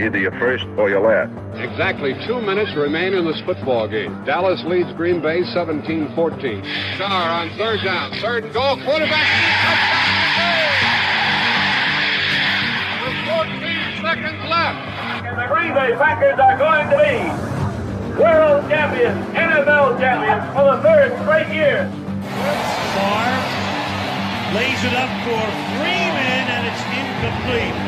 Either you're first or you're last. Exactly two minutes remain in this football game. Dallas leads Green Bay 17-14. Starr on third down. Third and goal. Quarterback. With 14 seconds left. And the Green Bay Packers are going to be world champions, NFL champions for the third straight year. Favre lays it up for Freeman, and it's incomplete.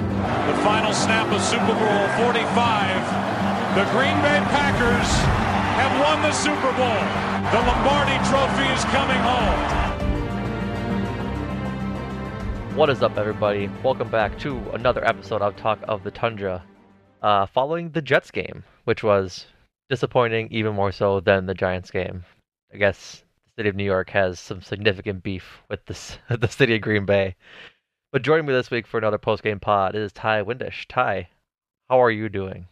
The final snap of Super Bowl 45. The Green Bay Packers have won the Super Bowl. The Lombardi Trophy is coming home. What is up, everybody? Welcome back to another episode of Talk of the Tundra. Uh, following the Jets game, which was disappointing even more so than the Giants game. I guess the city of New York has some significant beef with this, the city of Green Bay. But joining me this week for another post game pod is Ti Windish. Ti, how are you doing?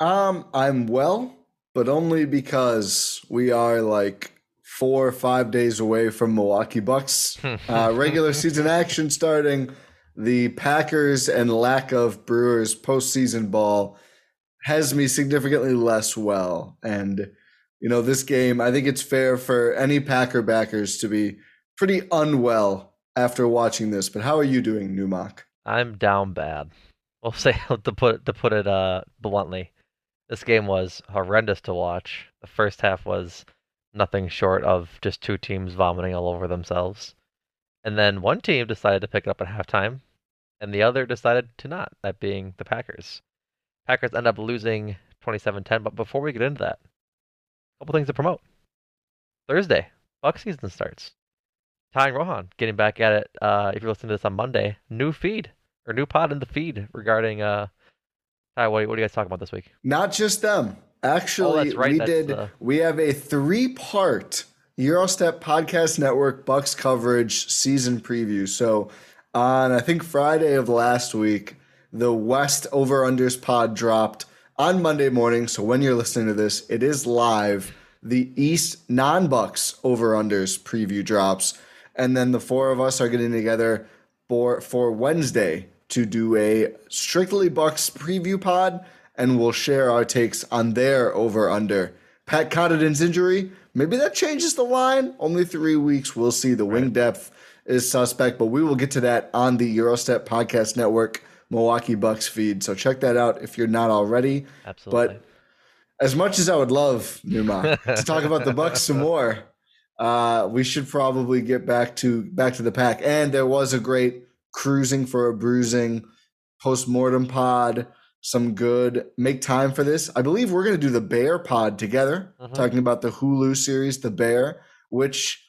Um, I'm well, but only because we are like four or five days away from Milwaukee Bucks uh, regular season action starting. The Packers and lack of Brewers postseason ball has me significantly less well. And, you know, this game, I think it's fair for any Packer backers to be pretty unwell after watching this. But how are you doing, Numac? I'm down bad. We'll say to put to put it uh, bluntly, this game was horrendous to watch. The first half was nothing short of just two teams vomiting all over themselves, and then one team decided to pick it up at halftime, and the other decided to not. That being the Packers. Packers end up losing 27-10. But before we get into that, a couple things to promote. Thursday, Buck season starts. Ti and Rohan getting back at it. Uh, if you're listening to this on Monday, new feed or new pod in the feed regarding uh, Ti. What, what do you guys talking about this week? Not just them. Actually, oh, right. we that's did. The... We have a three-part Gyro Step Podcast Network Bucks coverage season preview. So on I think Friday of last week, the West Over Unders pod dropped on Monday morning. So when you're listening to this, it is live. The East non Bucks Over Unders preview drops and then the four of us are getting together for for Wednesday to do a strictly Bucks preview pod, and we'll share our takes on their over under. Pat Connaughton's injury, maybe that changes the line. Only three weeks. We'll see. The wing depth is suspect, but we will get to that on the Gyro Step Podcast Network Milwaukee Bucks feed. So check that out if you're not already. Absolutely. But as much as I would love Numa to talk about the Bucks some more, uh, we should probably get back to back to the pack. And there was a great cruising for a bruising post mortem pod. Some good. Make time for this. I believe we're going to do the Bear pod together, uh-huh. talking about the Hulu series, The Bear, which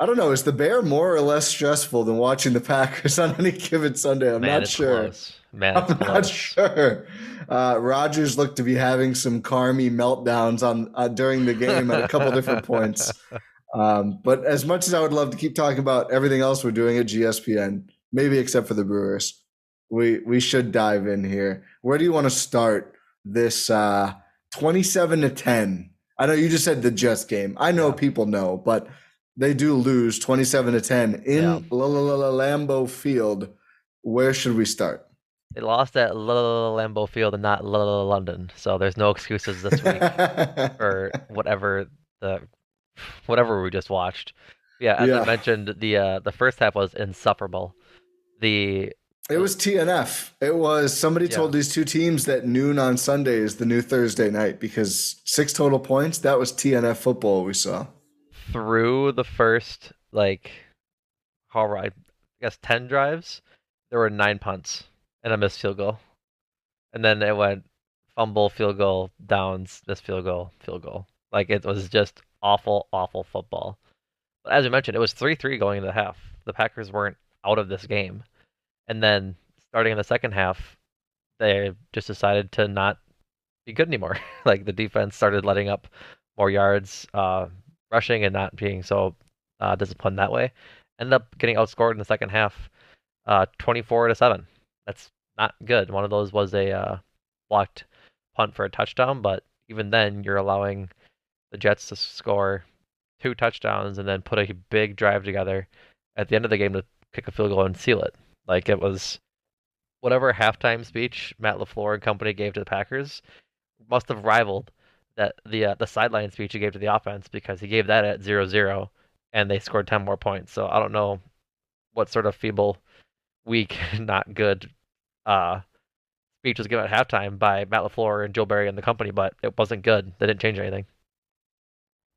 I don't know. Is the Bear more or less stressful than watching the Packers on any given Sunday? I'm Man, not sure. Close. Man, I'm close. not sure. Uh, Rodgers looked to be having some carmy meltdowns on uh, during the game at a couple different points. Um, but as much as I would love to keep talking about everything else we're doing at GSPN, maybe except for the Brewers, we we should dive in here. Where do you want to start this uh, 27 to 10? I know you just said the Jets game. I know yeah. people know, but they do lose 27 to 10 in yeah. Lambeau Field. Where should we start? They lost at Lambeau Field and not La London, so there's no excuses this week for whatever the whatever we just watched. Yeah, as yeah. I mentioned, the uh, the first half was insufferable. The it was TNF. It was somebody yeah. told these two teams that noon on Sunday is the new Thursday night because six total points. That was TNF football we saw. Through the first like, how I guess ten drives, there were nine punts and a missed field goal, and then it went fumble, field goal, downs, missed field goal, field goal. Like it was just awful, awful football. As you mentioned, it was 3 3 going into the half. The Packers weren't out of this game. And then starting in the second half, they just decided to not be good anymore. like the defense started letting up more yards, uh, rushing, and not being so uh, disciplined that way. Ended up getting outscored in the second half, uh, 24 to 7. That's not good. One of those was a uh, blocked punt for a touchdown, but even then, you're allowing the Jets to score two touchdowns and then put a big drive together at the end of the game to kick a field goal and seal it. Like it was whatever halftime speech Matt LaFleur and company gave to the Packers must have rivaled that the uh, the sideline speech he gave to the offense because he gave that at 0-0 and they scored 10 more points. So I don't know what sort of feeble, weak, not good uh, speech was given at halftime by Matt LaFleur and Joe Barry and the company, but it wasn't good. They didn't change anything.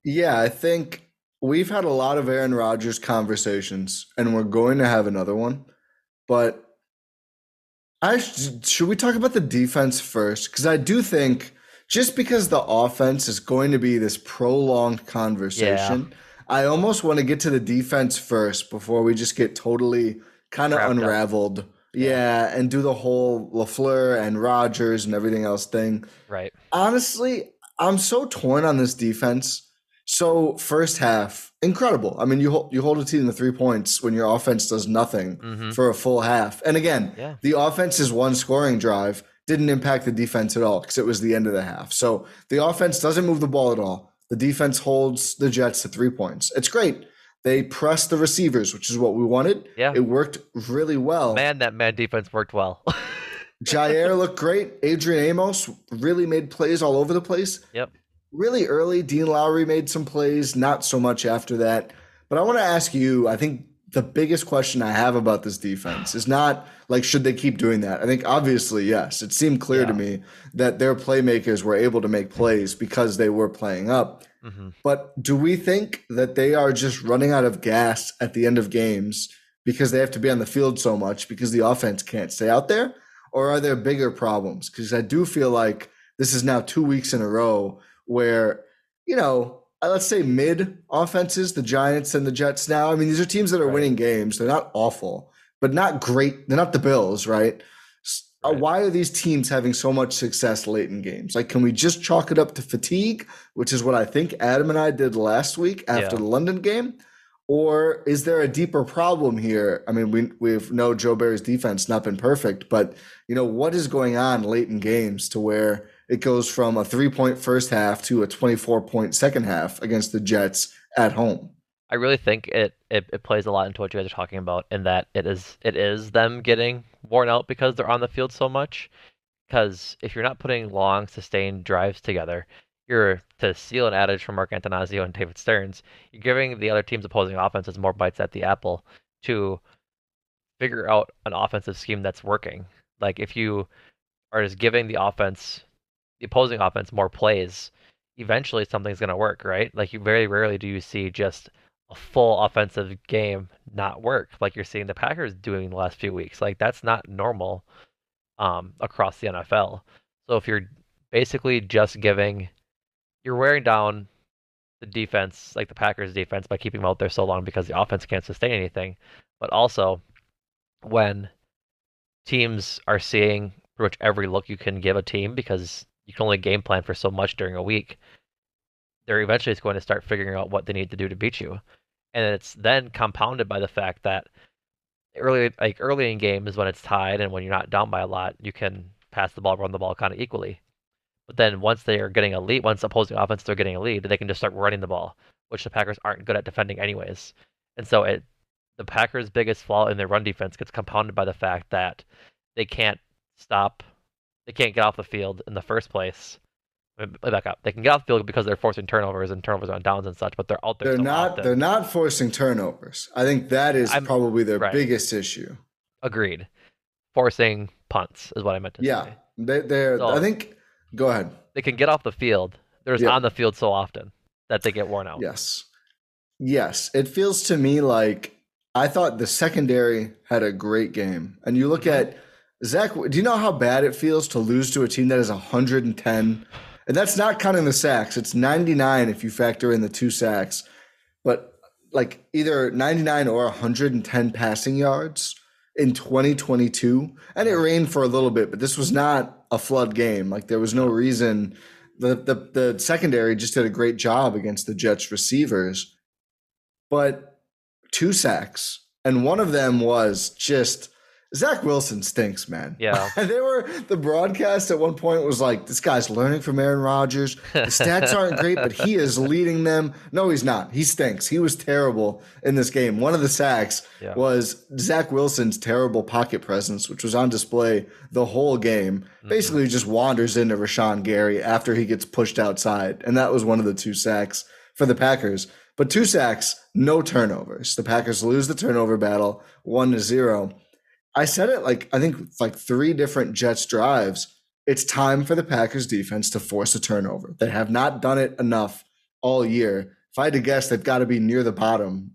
Yeah, I think we've had a lot of Aaron Rodgers conversations, and we're going to have another one. But I should we talk about the defense first? Because I do think just because the offense is going to be this prolonged conversation, yeah. I almost want to get to the defense first before we just get totally kind of unraveled. Up. Yeah, and do the whole LaFleur and Rodgers and everything else thing. Right. Honestly, I'm so torn on this defense so first half, incredible. I mean, you hold, you hold a team to three points when your offense does nothing mm-hmm. for a full half. And again, yeah. the offense's one scoring drive didn't impact the defense at all because it was the end of the half. So the offense doesn't move the ball at all. The defense holds the Jets to three points. It's great. They pressed the receivers, which is what we wanted. Yeah, it worked really well. Man, that man defense worked well. Jaire looked great. Adrian Amos really made plays all over the place. Yep really early, Dean Lowry made some plays, not so much after that. But I want to ask you, I think the biggest question I have about this defense is not like, should they keep doing that? I think obviously, yes. It seemed clear yeah. to me that their playmakers were able to make plays because they were playing up. Mm-hmm. But do we think that they are just running out of gas at the end of games because they have to be on the field so much because the offense can't stay out there? Or are there bigger problems? Because I do feel like this is now two weeks in a row where, you know, uh, let's say mid offenses, the Giants and the Jets now. I mean, these are teams that are right. winning games. They're not awful, but not great. They're not the Bills, right? Uh, right? Why are these teams having so much success late in games? Like, can we just chalk it up to fatigue, which is what I think Adam and I did last week after yeah. the London game? Or is there a deeper problem here? I mean, we we know Joe Barry's defense not been perfect, but you know what is going on late in games to where it goes from a three point first half to a 24 point second half against the Jets at home. I really think it, it, it plays a lot into what you guys are talking about in that it is it is them getting worn out because they're on the field so much. Because if you're not putting long, sustained drives together, you're to steal an adage from Mark Attanasio and David Stearns, you're giving the other team's opposing offenses more bites at the apple to figure out an offensive scheme that's working. Like if you are just giving the offense the opposing offense more plays, eventually something's going to work, right? Like you very rarely do you see just a full offensive game not work like you're seeing the Packers doing the last few weeks. Like that's not normal um, across the NFL. So if you're basically just giving, you're wearing down the defense, like the Packers defense, by keeping them out there so long because the offense can't sustain anything. But also, when teams are seeing pretty much every look you can give a team because you can only game plan for so much during a week, they're eventually going to start figuring out what they need to do to beat you. And it's then compounded by the fact that early like early in games when it's tied and when you're not down by a lot, you can pass the ball, run the ball kind of equally. But then once they are getting a lead, once opposing offense they're getting a lead, they can just start running the ball, which the Packers aren't good at defending anyways. And so it the Packers' biggest flaw in their run defense gets compounded by the fact that they can't stop, they can't get off the field in the first place. Uh, back up. They can get off the field because they're forcing turnovers and turnovers on downs and such, but they're out there. They're not. Often. They're not forcing turnovers. I think that is I'm, probably their right. biggest issue. Agreed. Forcing punts is what I meant to yeah, say. Yeah, they, they're. So, I think. Go ahead. They can get off the field. They're yeah. on the field so often that they get worn out. Yes. Yes, it feels to me like I thought the secondary had a great game. And you look mm-hmm. at Zach, do you know how bad it feels to lose to a team that is 110? And that's not counting the sacks. It's 99 if you factor in the two sacks. But like either 99 or 110 passing yards in 2022. And it rained for a little bit, but this was not a flood game. Like there was no reason. The, the, the secondary just did a great job against the Jets receivers. But two sacks, and one of them was just Zach Wilson stinks, man. Yeah. And they were the broadcast at one point was like, this guy's learning from Aaron Rodgers. The stats aren't great, but he is leading them. No, he's not. He stinks. He was terrible in this game. One of the sacks yeah. was Zach Wilson's terrible pocket presence, which was on display the whole game. Mm-hmm. Basically, just wanders into Rashan Gary after he gets pushed outside. And that was one of the two sacks for the Packers. But two sacks, no turnovers. The Packers lose the turnover battle one to zero. I said it like I think like three different Jets drives. It's time for the Packers defense to force a turnover. They have not done it enough all year. If I had to guess, they've got to be near the bottom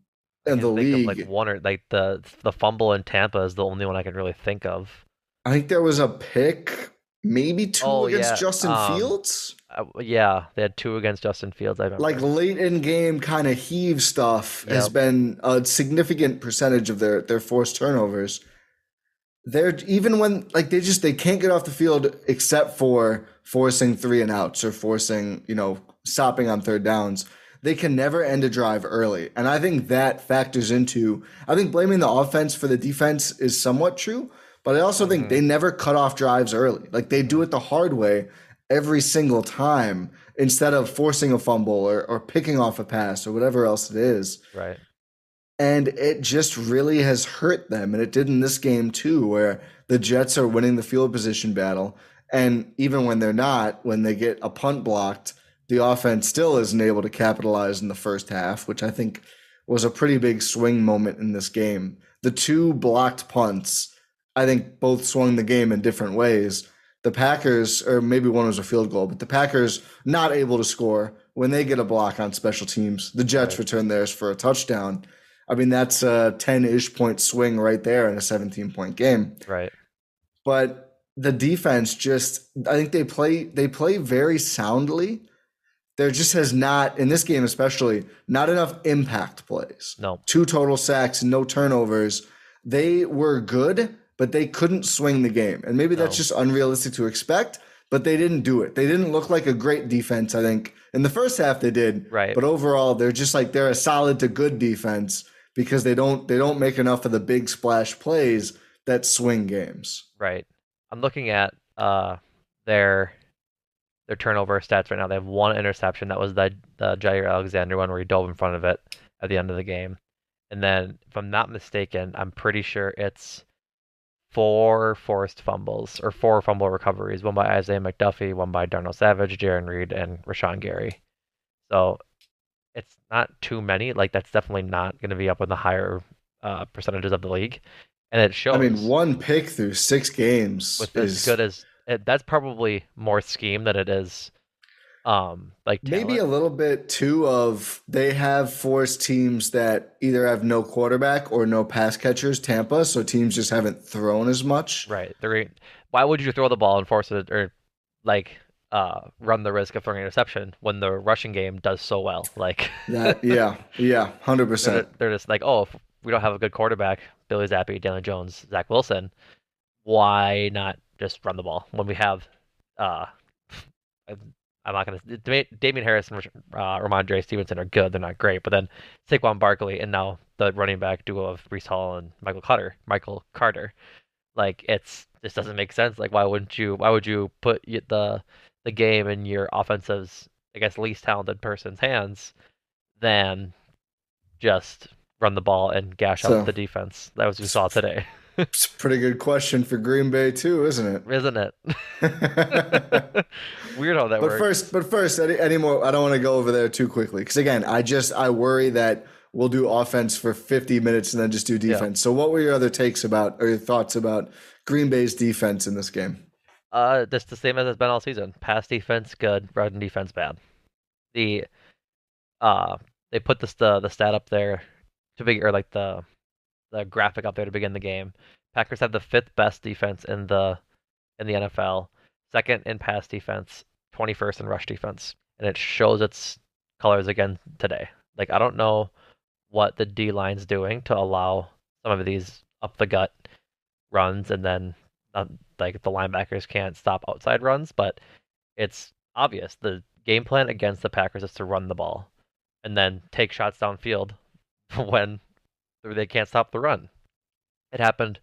in the league. like one or like the the fumble in Tampa is the only one I can really think of. I think there was a pick, maybe two oh, against yeah. Justin um, Fields. Uh, yeah, they had two against Justin Fields. I remember. Like late in game kind of heave stuff yep. has been a significant percentage of their their forced turnovers. They're even when like they just they can't get off the field except for forcing three and outs or forcing you know stopping on third downs. They can never end a drive early, and I think that factors into. I think blaming the offense for the defense is somewhat true, but I also think mm-hmm. they never cut off drives early. Like they do it the hard way every single time instead of forcing a fumble or, or picking off a pass or whatever else it is. Right. And it just really has hurt them. And it did in this game too, where the Jets are winning the field position battle. And even when they're not, when they get a punt blocked, the offense still isn't able to capitalize in the first half, which I think was a pretty big swing moment in this game. The two blocked punts, I think both swung the game in different ways the Packers, or maybe one was a field goal, but the Packers not able to score when they get a block on special teams. The Jets right. return theirs for a touchdown. I mean, that's a 10 ish point swing right there in a 17 point game. Right. But the defense just, I think they play, they play very soundly. There just has not, in this game especially, not enough impact plays. No. Two total sacks, no turnovers. They were good, but they couldn't swing the game. And maybe that's just unrealistic to expect, but they didn't do it. They didn't look like a great defense, I think. In the first half they did. Right. But overall they're just like they're a solid to good defense because they don't they don't make enough of the big splash plays that swing games. Right. I'm looking at uh their their turnover stats right now. They have one interception. That was the the Jaire Alexander one where he dove in front of it at the end of the game. And then, if I'm not mistaken, I'm pretty sure it's four forced fumbles or four fumble recoveries, one by Isaiah McDuffie, one by Darnell Savage, Jarran Reed, and Rashan Gary. So it's not too many. Like that's definitely not going to be up in the higher uh, percentages of the league, and it shows. I mean, one pick through six games with is... as good as it, that's probably more scheme than it is um like talent. maybe a little bit too of they have forced teams that either have no quarterback or no pass catchers tampa so teams just haven't thrown as much right they're why would you throw the ball and force it or like uh, run the risk of throwing an interception when the rushing game does so well. Like that, yeah, yeah, hundred percent. They're just like, oh, if we don't have a good quarterback, Bailey Zappe, Daniel Jones, Zach Wilson, why not just run the ball when we have? Uh, I'm not gonna. Damien Harris and uh, Rhamondre Stevenson are good. They're not great, but then Saquon Barkley and now the running back duo of Breece Hall and Michael Carter. Michael Carter, like it's this doesn't make sense. Like why wouldn't you? Why would you put the the game in your offensive's I guess least talented person's hands than just run the ball and gash so, out the defense. That was what we saw today. it's a pretty good question for Green Bay too, isn't it? Isn't it? Weird how that but works. first, but first, any, any more? I don't want to go over there too quickly because again, I just I worry that we'll do offense for 50 minutes and then just do defense. Yeah. So, what were your other takes about or your thoughts about Green Bay's defense in this game? Uh, just the same as it's been all season. Pass defense good, run defense bad. The uh, they put this the the stat up there to begin, or like the the graphic up there to begin the game. Packers have the fifth best defense in the in the NFL, second in pass defense, 21st in rush defense, and it shows its colors again today. Like I don't know what the D line's doing to allow some of these up the gut runs, and then uh, like the linebackers can't stop outside runs, but it's obvious the game plan against the Packers is to run the ball and then take shots downfield when they can't stop the run. It happened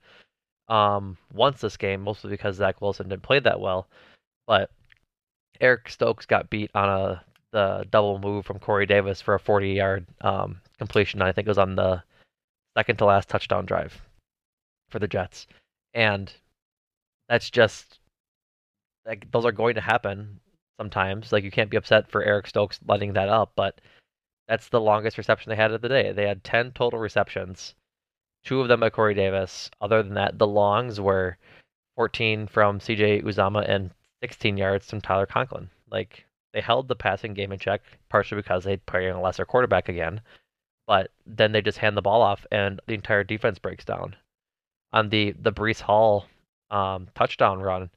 um, once this game, mostly because Zach Wilson didn't play that well, but Eric Stokes got beat on a the double move from Corey Davis for a 40 yard um, completion. I think it was on the second to last touchdown drive for the Jets. And that's just like those are going to happen sometimes. Like you can't be upset for Eric Stokes letting that up, but that's the longest reception they had of the day. They had 10 total receptions, two of them by Corey Davis. Other than that, the longs were 14 from CJ Uzomah and 16 yards from Tyler Conklin. Like they held the passing game in check, partially because they put in a lesser quarterback again. But then they just hand the ball off, and the entire defense breaks down. On the the Breece Hall um, touchdown run,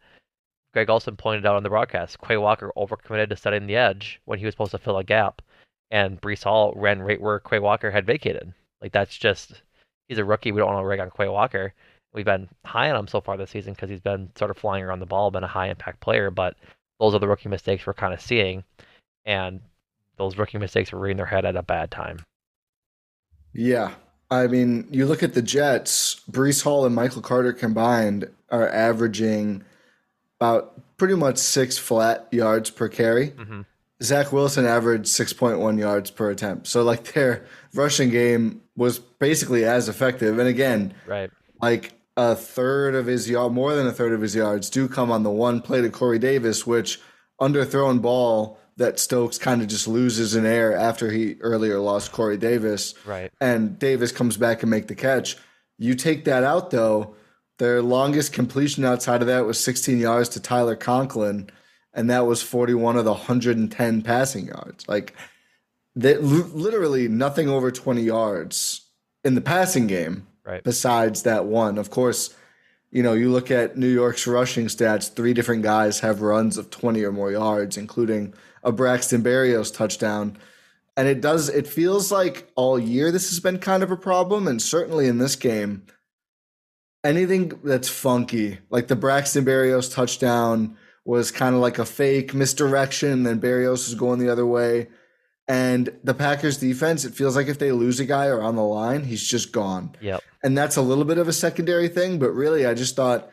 Greg Olsen pointed out on the broadcast, Quay Walker overcommitted to setting the edge when he was supposed to fill a gap, and Breece Hall ran right where Quay Walker had vacated. Like that's just he's a rookie. We don't want to rag on Quay Walker. We've been high on him so far this season because he's been sort of flying around the ball, been a high impact player. But those are the rookie mistakes we're kind of seeing, and those rookie mistakes were reading their head at a bad time. Yeah, I mean, you look at the Jets, Breece Hall and Michael Carter combined are averaging about pretty much six flat yards per carry. Mm-hmm. Zach Wilson averaged 6.1 yards per attempt. So, like, their rushing game was basically as effective. And again, right, like a third of his yard, more than a third of his yards do come on the one play to Corey Davis, which underthrown ball that Stokes kind of just loses in air after he earlier lost Corey Davis. Right. And Davis comes back and make the catch. You take that out though, their longest completion outside of that was 16 yards to Tyler Conklin, and that was 41 of the 110 passing yards. Like that literally nothing over 20 yards in the passing game right. besides that one. Of course, you know, you look at New York's rushing stats, three different guys have runs of 20 or more yards, including a Braxton Berrios touchdown. And it does, it feels like all year this has been kind of a problem. And certainly in this game, anything that's funky, like the Braxton Berrios touchdown was kind of like a fake misdirection, and Berrios is going the other way. And the Packers defense, it feels like if they lose a guy or on the line, he's just gone. Yep. And that's a little bit of a secondary thing, but really I just thought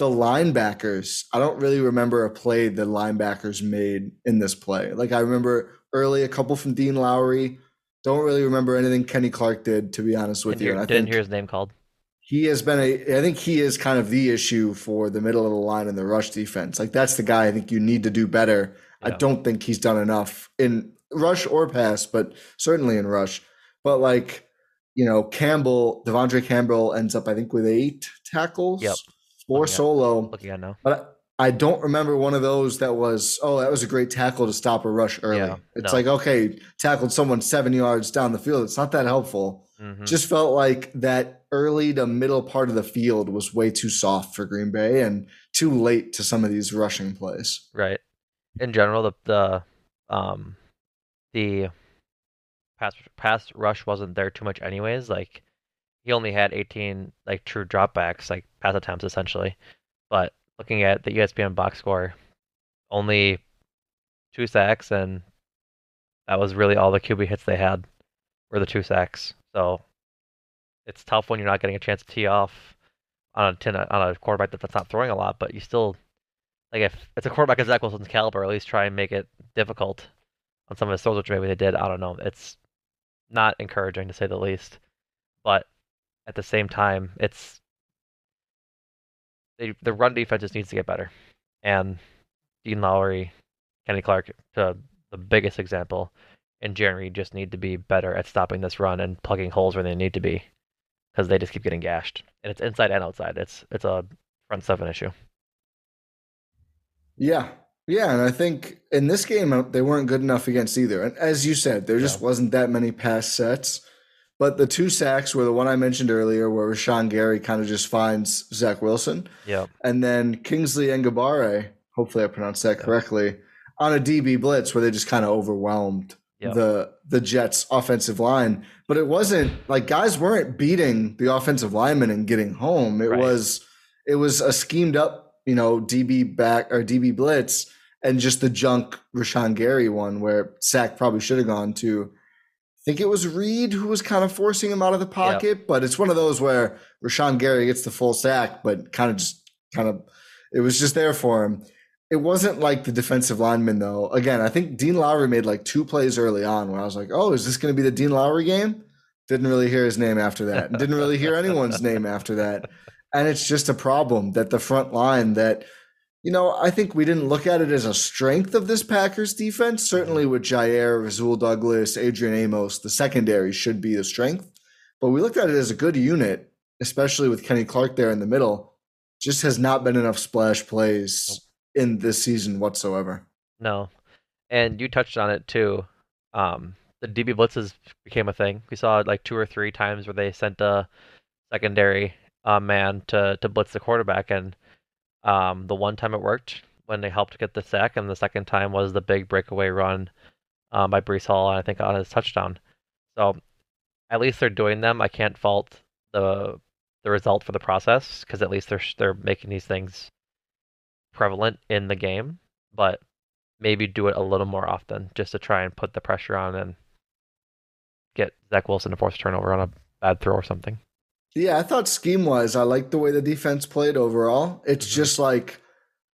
the linebackers, I don't really remember a play the linebackers made in this play. Like I remember early a couple from Dean Lowry. Don't really remember anything Kenny Clark did, to be honest with didn't you. Hear, didn't hear his name called. He has been a. I think he is kind of the issue for the middle of the line in the rush defense. Like that's the guy I think you need to do better. Yeah. I don't think he's done enough in rush or pass, but certainly in rush. But like, you know, Campbell, De'Vondre Campbell ends up, I think, with eight tackles. Yep or looking solo. At, looking at now. But I don't remember one of those that was, oh, that was a great tackle to stop a rush early. Yeah, it's no. like, okay, tackled someone seven yards down the field. It's not that helpful. Mm-hmm. Just felt like that early to middle part of the field was way too soft for Green Bay and too late to some of these rushing plays. Right. in general, the the um the pass pass rush wasn't there too much anyways. Like he only had 18 like true dropbacks, like pass attempts essentially. But looking at the ESPN box score, only two sacks, and that was really all the QB hits they had were the two sacks. So it's tough when you're not getting a chance to tee off on a ten, on a quarterback that's not throwing a lot, but you still like if it's a quarterback of Zach Wilson's caliber, at least try and make it difficult on some of his throws, which maybe they did. I don't know. It's not encouraging to say the least, but at the same time, it's they, the run defense just needs to get better, and Dean Lowry, Kenny Clark, to the biggest example, and Jerry just need to be better at stopping this run and plugging holes where they need to be because they just keep getting gashed, and it's inside and outside. It's it's a front seven issue. Yeah, yeah, and I think in this game uh, they weren't good enough against either. And as you said, there just yeah. wasn't that many pass sets. But the two sacks were the one I mentioned earlier, where Rashan Gary kind of just finds Zach Wilson. Yeah. And then Kingsley Enagbare, hopefully I pronounced that correctly, on a DB blitz where they just kind of overwhelmed yep. the the Jets offensive line. But it wasn't like guys weren't beating the offensive linemen and getting home. It right. was it was a schemed up, you know, DB back or DB blitz and just the junk Rashan Gary one where sack probably should have gone to think it was Reed who was kind of forcing him out of the pocket, yep. but it's one of those where Rashan Gary gets the full sack, but kind of just kind of it was just there for him. It wasn't like the defensive lineman though. Again, I think Dean Lowry made like two plays early on where I was like, "Oh, is this going to be the Dean Lowry game?" Didn't really hear his name after that. Didn't really hear anyone's name after that. And it's just a problem that the front line that you know, I think we didn't look at it as a strength of this Packers defense. Certainly with Jaire, Rasul Douglas, Adrian Amos, the secondary should be the strength. But we looked at it as a good unit, especially with Kenny Clark there in the middle. Just has not been enough splash plays in this season whatsoever. No. And you touched on it too. Um, the DB blitzes became a thing. We saw it like two or three times where they sent a secondary uh, man to to blitz the quarterback, and um, the one time it worked when they helped get the sack, and the second time was the big breakaway run um, by Breece Hall, I think on his touchdown. So at least they're doing them. I can't fault the the result for the process because at least they're they're making these things prevalent in the game, but maybe do it a little more often just to try and put the pressure on and get Zach Wilson to force turnover on a bad throw or something. Yeah, I thought scheme wise, I liked the way the defense played overall. It's mm-hmm. just like,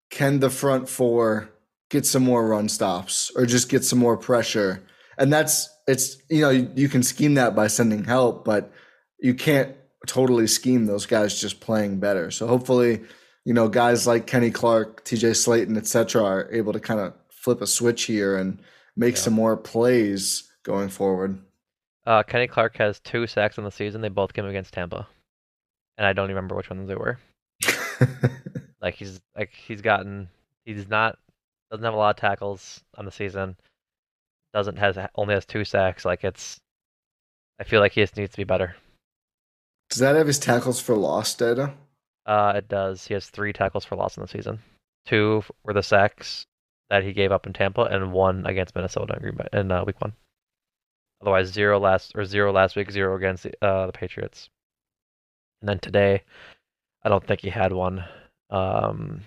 can the front four get some more run stops or just get some more pressure? And that's it's you know you, you can scheme that by sending help, but you can't totally scheme those guys just playing better. So hopefully you know, guys like Kenny Clark, TJ Slaton, etc., are able to kind of flip a switch here and make yeah. some more plays going forward. Uh, Kenny Clark has two sacks in the season. They both came against Tampa, and I don't even remember which ones they were. like he's like he's gotten he's not doesn't have a lot of tackles on the season. Doesn't has only has two sacks. Like it's, I feel like he just needs to be better. Does that have his tackles for loss data? Uh, it does. He has three tackles for loss in the season. Two were the sacks that he gave up in Tampa, and one against Minnesota in, Green Bay, in uh, Week One. Otherwise, zero last or zero last week, zero against the, uh, the Patriots. And then today, I don't think he had one. Um,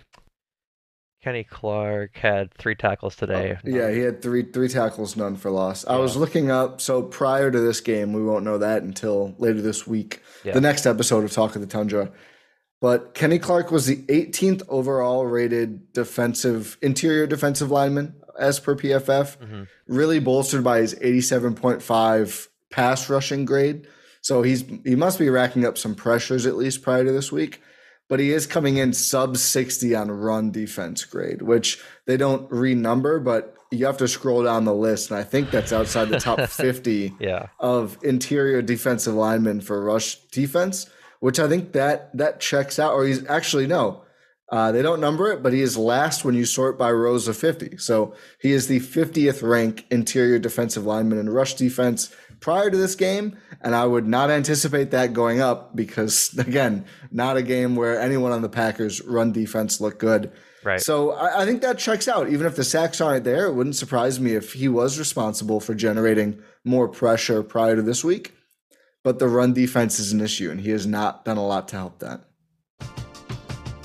Kenny Clark had three tackles today. Oh, yeah, he had three three tackles, none for loss. Yeah. I was looking up. So prior to this game, we won't know that until later this week. Yeah. The next episode of Talk of the Tundra. But Kenny Clark was the 18th overall rated defensive interior defensive lineman as per PFF, mm-hmm. really bolstered by his 87.5 pass rushing grade. So he's he must be racking up some pressures at least prior to this week. But he is coming in sub 60 on run defense grade, which they don't renumber, but you have to scroll down the list. And I think that's outside the top 50 yeah. of interior defensive linemen for rush defense which I think that that checks out. Or he's actually no, uh, they don't number it, but he is last when you sort by rows of 50. So he is the 50th rank interior defensive lineman in rush defense prior to this game. And I would not anticipate that going up because, again, not a game where anyone on the Packers run defense looked good. Right. So I, I think that checks out. Even if the sacks aren't there, it wouldn't surprise me if he was responsible for generating more pressure prior to this week. But the run defense is an issue, and he has not done a lot to help that.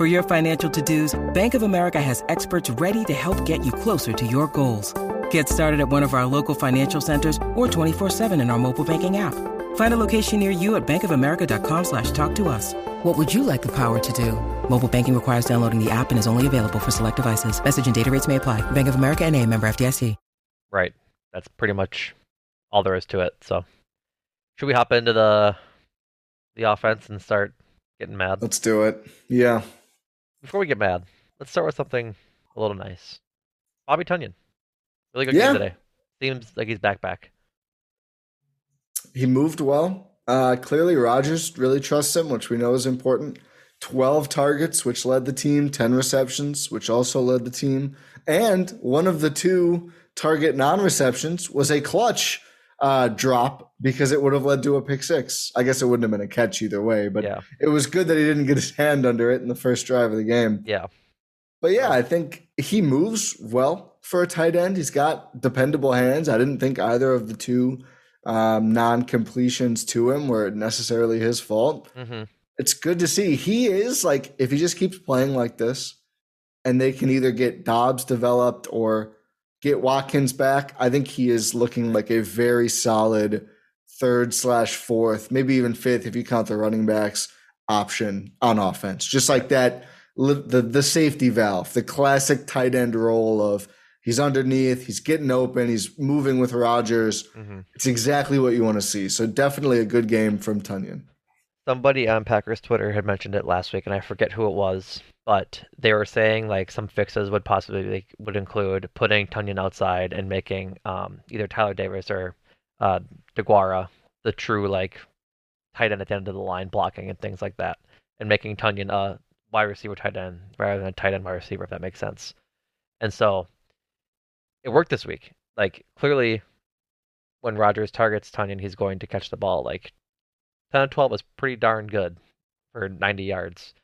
For your financial to-dos, Bank of America has experts ready to help get you closer to your goals. Get started at one of our local financial centers or 24-7 in our mobile banking app. Find a location near you at bankofamerica.com slash talk to us. What would you like the power to do? Mobile banking requires downloading the app and is only available for select devices. Message and data rates may apply. Bank of America and a member FDIC. Right. That's pretty much all there is to it. So should we hop into the the offense and start getting mad? Let's do it. Yeah. Before we get mad, let's start with something a little nice. Bobby Tonyan, really good yeah. game today. Seems like he's back back. He moved well. Uh, clearly, Rodgers really trusts him, which we know is important. 12 targets, which led the team, 10 receptions, which also led the team. And one of the two target non receptions was a clutch uh, drop because it would have led to a pick six. I guess it wouldn't have been a catch either way, but yeah. it was good that he didn't get his hand under it in the first drive of the game. Yeah. But yeah, I think he moves well for a tight end. He's got dependable hands. I didn't think either of the two um, non completions to him were necessarily his fault. Mm-hmm. It's good to see. He is like, if he just keeps playing like this, and they can either get Doubs developed or get Watkins back, I think he is looking like a very solid third slash fourth, maybe even fifth if you count the running backs option on offense. Just like that, the the safety valve, the classic tight end role of he's underneath, he's getting open, he's moving with Rodgers. Mm-hmm. It's exactly what you want to see. So definitely a good game from Tonyan. Somebody on Packers Twitter had mentioned it last week, and I forget who it was but they were saying like some fixes would possibly like, would include putting Tonyan outside and making um, either Tyler Davis or uh, DeGuara the true like tight end at the end of the line blocking and things like that, and making Tonyan a wide receiver tight end rather than a tight end wide receiver if that makes sense. And so it worked this week. Like clearly, when Rodgers targets Tonyan, he's going to catch the ball. Like 10 and 12 was pretty darn good for 90 yards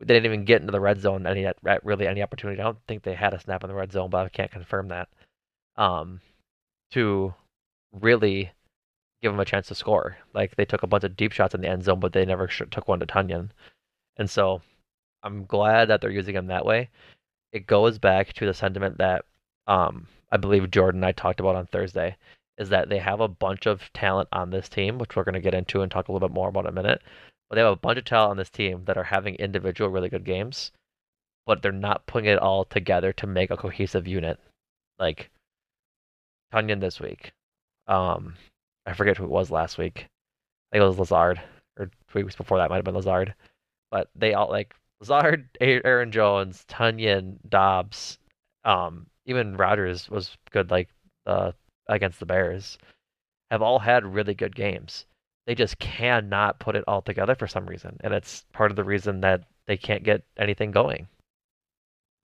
they didn't even get into the red zone any at really any opportunity. I don't think they had a snap in the red zone, but I can't confirm that. Um, to really give them a chance to score. Like they took a bunch of deep shots in the end zone, but they never sh- took one to Tonyan. And so I'm glad that they're using him that way. It goes back to the sentiment that um, I believe Jordan and I talked about on Thursday is that they have a bunch of talent on this team, which we're going to get into and talk a little bit more about in a minute. But they have a bunch of talent on this team that are having individual really good games, but they're not putting it all together to make a cohesive unit. Like Tonyan this week. Um, I forget who it was last week. I think it was Lazard, or two weeks before that might have been Lazard. But they all like Lazard, Aaron Jones, Tonyan, Doubs, um, even Rodgers was good like uh, against the Bears. Have all had really good games they just cannot put it all together for some reason, and it's part of the reason that they can't get anything going.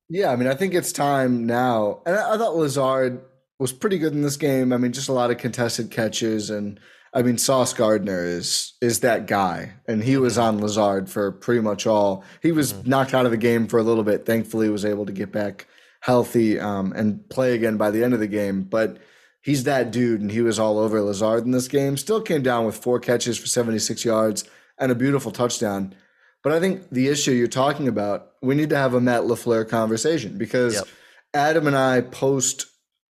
Yeah, I mean, I think it's time now, and I, I thought Lazard was pretty good in this game. I mean, just a lot of contested catches, and I mean, Sauce Gardner is is that guy, and he was on Lazard for pretty much all. He was mm-hmm. knocked out of the game for a little bit. Thankfully, was able to get back healthy um, and play again by the end of the game. But he's that dude, and he was all over Lazard in this game. Still came down with four catches for 76 yards and a beautiful touchdown. But I think the issue you're talking about, we need to have a Matt LaFleur conversation because yep. Adam and I post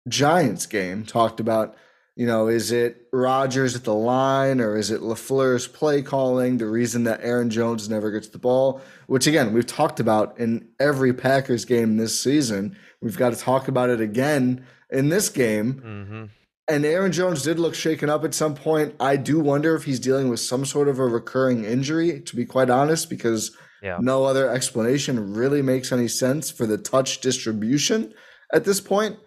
Giants game talked about you know, is it Rodgers at the line or is it LaFleur's play calling the reason that Aaron Jones never gets the ball? Which, again, we've talked about in every Packers game this season. We've got to talk about it again in this game. Mm-hmm. And Aaron Jones did look shaken up at some point. I do wonder if he's dealing with some sort of a recurring injury, to be quite honest, because yeah. no other explanation really makes any sense for the touch distribution at this point.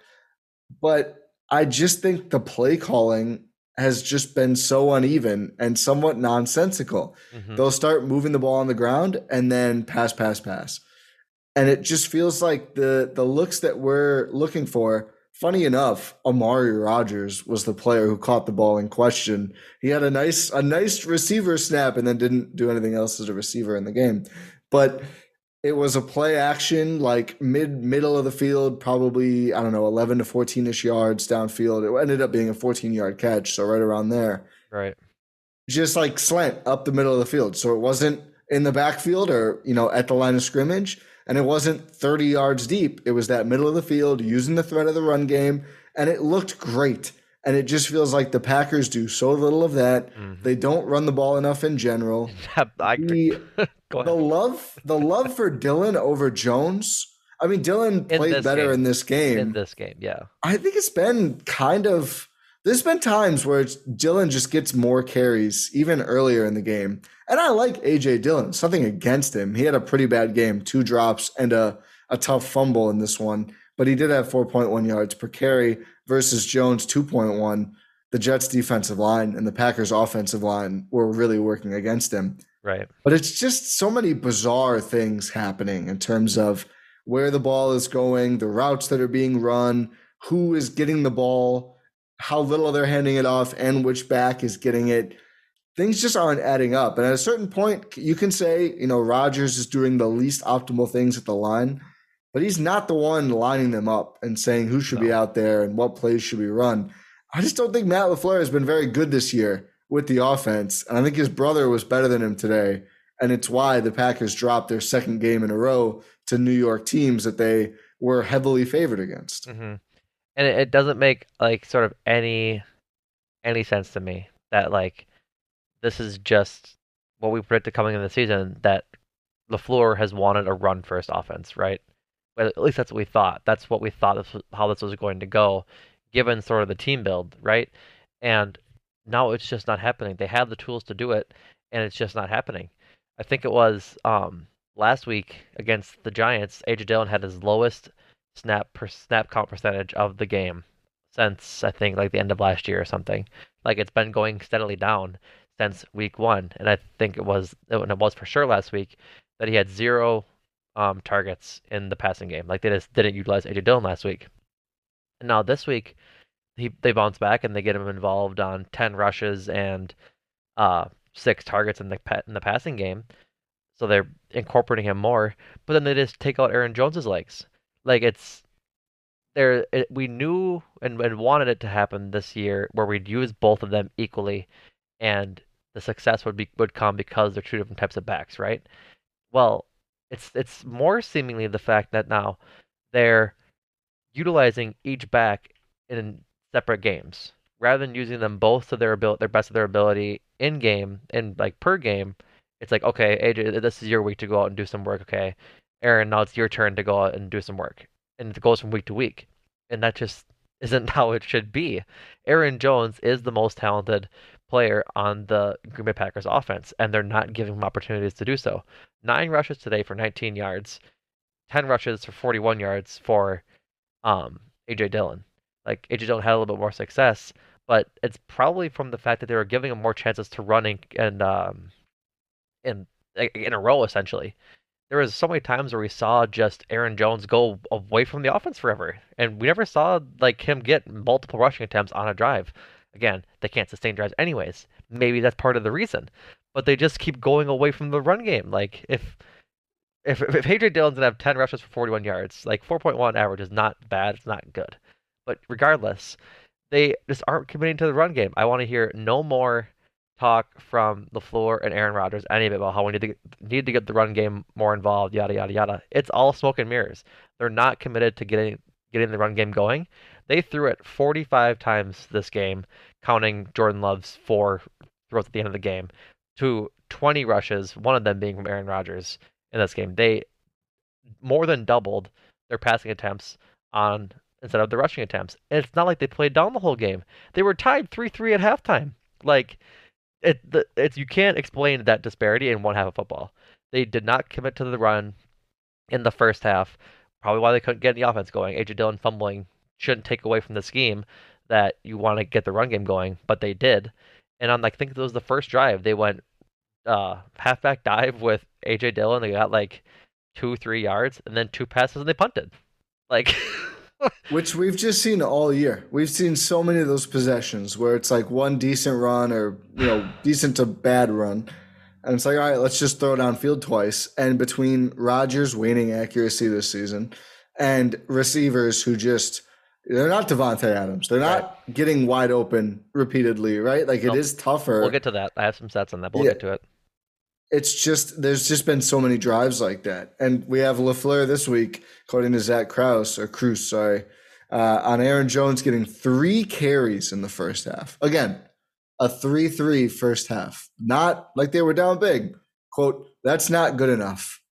But I just think the play calling has just been so uneven and somewhat nonsensical. Mm-hmm. They'll start moving the ball on the ground and then pass, pass, pass. And it just feels like the the looks that we're looking for. Funny enough, Amari Rodgers was the player who caught the ball in question. He had a nice a nice receiver snap and then didn't do anything else as a receiver in the game. But it was a play action, like mid middle of the field, probably I don't know, eleven to fourteen ish yards downfield. It ended up being a fourteen yard catch, so right around there. Right. Just like slant up the middle of the field, so it wasn't in the backfield or you know at the line of scrimmage, and it wasn't thirty yards deep. It was that middle of the field, using the threat of the run game, and it looked great. And it just feels like the Packers do so little of that. Mm-hmm. They don't run the ball enough in general. I agree. The, the love, the love for Dillon over Jones. I mean, Dillon played better game. in this game. In this game, yeah. I think it's been kind of. There's been times where Dillon just gets more carries, even earlier in the game. And I like AJ Dillon, Something against him. He had a pretty bad game, two drops and a, a tough fumble in this one. But he did have 4.1 yards per carry versus Jones 2.1. The Jets defensive line and the Packers offensive line were really working against him. Right. But it's just so many bizarre things happening in terms of where the ball is going, the routes that are being run, who is getting the ball, how little they're handing it off, and which back is getting it. Things just aren't adding up. And at a certain point, you can say, you know, Rodgers is doing the least optimal things at the line, but he's not the one lining them up and saying who should no. be out there and what plays should be run. I just don't think Matt LaFleur has been very good this year with the offense. And I think his brother was better than him today. And it's why the Packers dropped their second game in a row to New York teams that they were heavily favored against. Mm-hmm. And it doesn't make like sort of any any sense to me that like this is just what we predicted coming in the season that LaFleur has wanted a run first offense, right? At least that's what we thought. That's what we thought this was, how this was going to go, given sort of the team build, right? And now it's just not happening. They have the tools to do it, and it's just not happening. I think it was um, last week against the Giants. AJ Dillon had his lowest snap per snap count percentage of the game since I think like the end of last year or something. Like it's been going steadily down since week one, and I think it was and it was for sure last week that he had zero um, targets in the passing game. Like they just didn't utilize AJ Dillon last week. And now this week he they bounce back and they get him involved on ten rushes and uh, six targets in the in the passing game. So they're incorporating him more, but then they just take out Aaron Jones's legs. Like it's there. It, we knew and, and wanted it to happen this year, where we'd use both of them equally, and the success would be would come because they're two different types of backs, right? Well, it's it's more seemingly the fact that now they're utilizing each back in separate games rather than using them both to their ability, their best of their ability in game and like per game. It's like okay, AJ, this is your week to go out and do some work. Okay, Aaron, now it's your turn to go out and do some work, and it goes from week to week, and that just isn't how it should be. Aaron Jones is the most talented player on the Green Bay Packers offense, and they're not giving him opportunities to do so. Nine rushes today for 19 yards, 10 rushes for 41 yards for um, AJ Dillon. Like AJ Dillon had a little bit more success, but it's probably from the fact that they were giving him more chances to running and um, in in a row essentially. There was so many times where we saw just Aaron Jones go away from the offense forever, and we never saw like him get multiple rushing attempts on a drive. Again, they can't sustain drives anyways. Maybe that's part of the reason. But they just keep going away from the run game. Like if if if AJ Dillon's gonna have 10 rushes for 41 yards, like 4.1 average is not bad. It's not good. But regardless, they just aren't committing to the run game. I want to hear no more talk from LaFleur and Aaron Rodgers any of it about how we need to get, need to get the run game more involved, yada yada yada. It's all smoke and mirrors. They're not committed to getting getting the run game going. They threw it 45 times this game, counting Jordan Love's four throws at the end of the game, to 20 rushes, one of them being from Aaron Rodgers in this game. They more than doubled their passing attempts on instead of the rushing attempts. And it's not like they played down the whole game. They were tied 3-3 at halftime. Like it it's you can't explain that disparity in one half of football. They did not commit to the run in the first half. Probably why they couldn't get the offense going. AJ Dillon fumbling shouldn't take away from the scheme that you want to get the run game going, but they did. And on I think it was the first drive, they went uh, halfback dive with AJ Dillon. They got like two, three yards, and then two passes, and they punted. Like, which we've just seen all year. We've seen so many of those possessions where it's like one decent run or you know decent to bad run, and it's like all right, let's just throw it downfield twice. And between Rodgers waning accuracy this season and receivers who just they're not Davante Adams. They're not right. getting wide open repeatedly, right? Like it is tougher. We'll get to that. I have some sets on that, but we'll yeah. get to it. It's just there's just been so many drives like that, and we have Lafleur this week, according to Zach Kraus or Cruz, sorry, uh, on Aaron Jones getting three carries in the first half. Again, a three-three first half, not like they were down big. Quote: That's not good enough.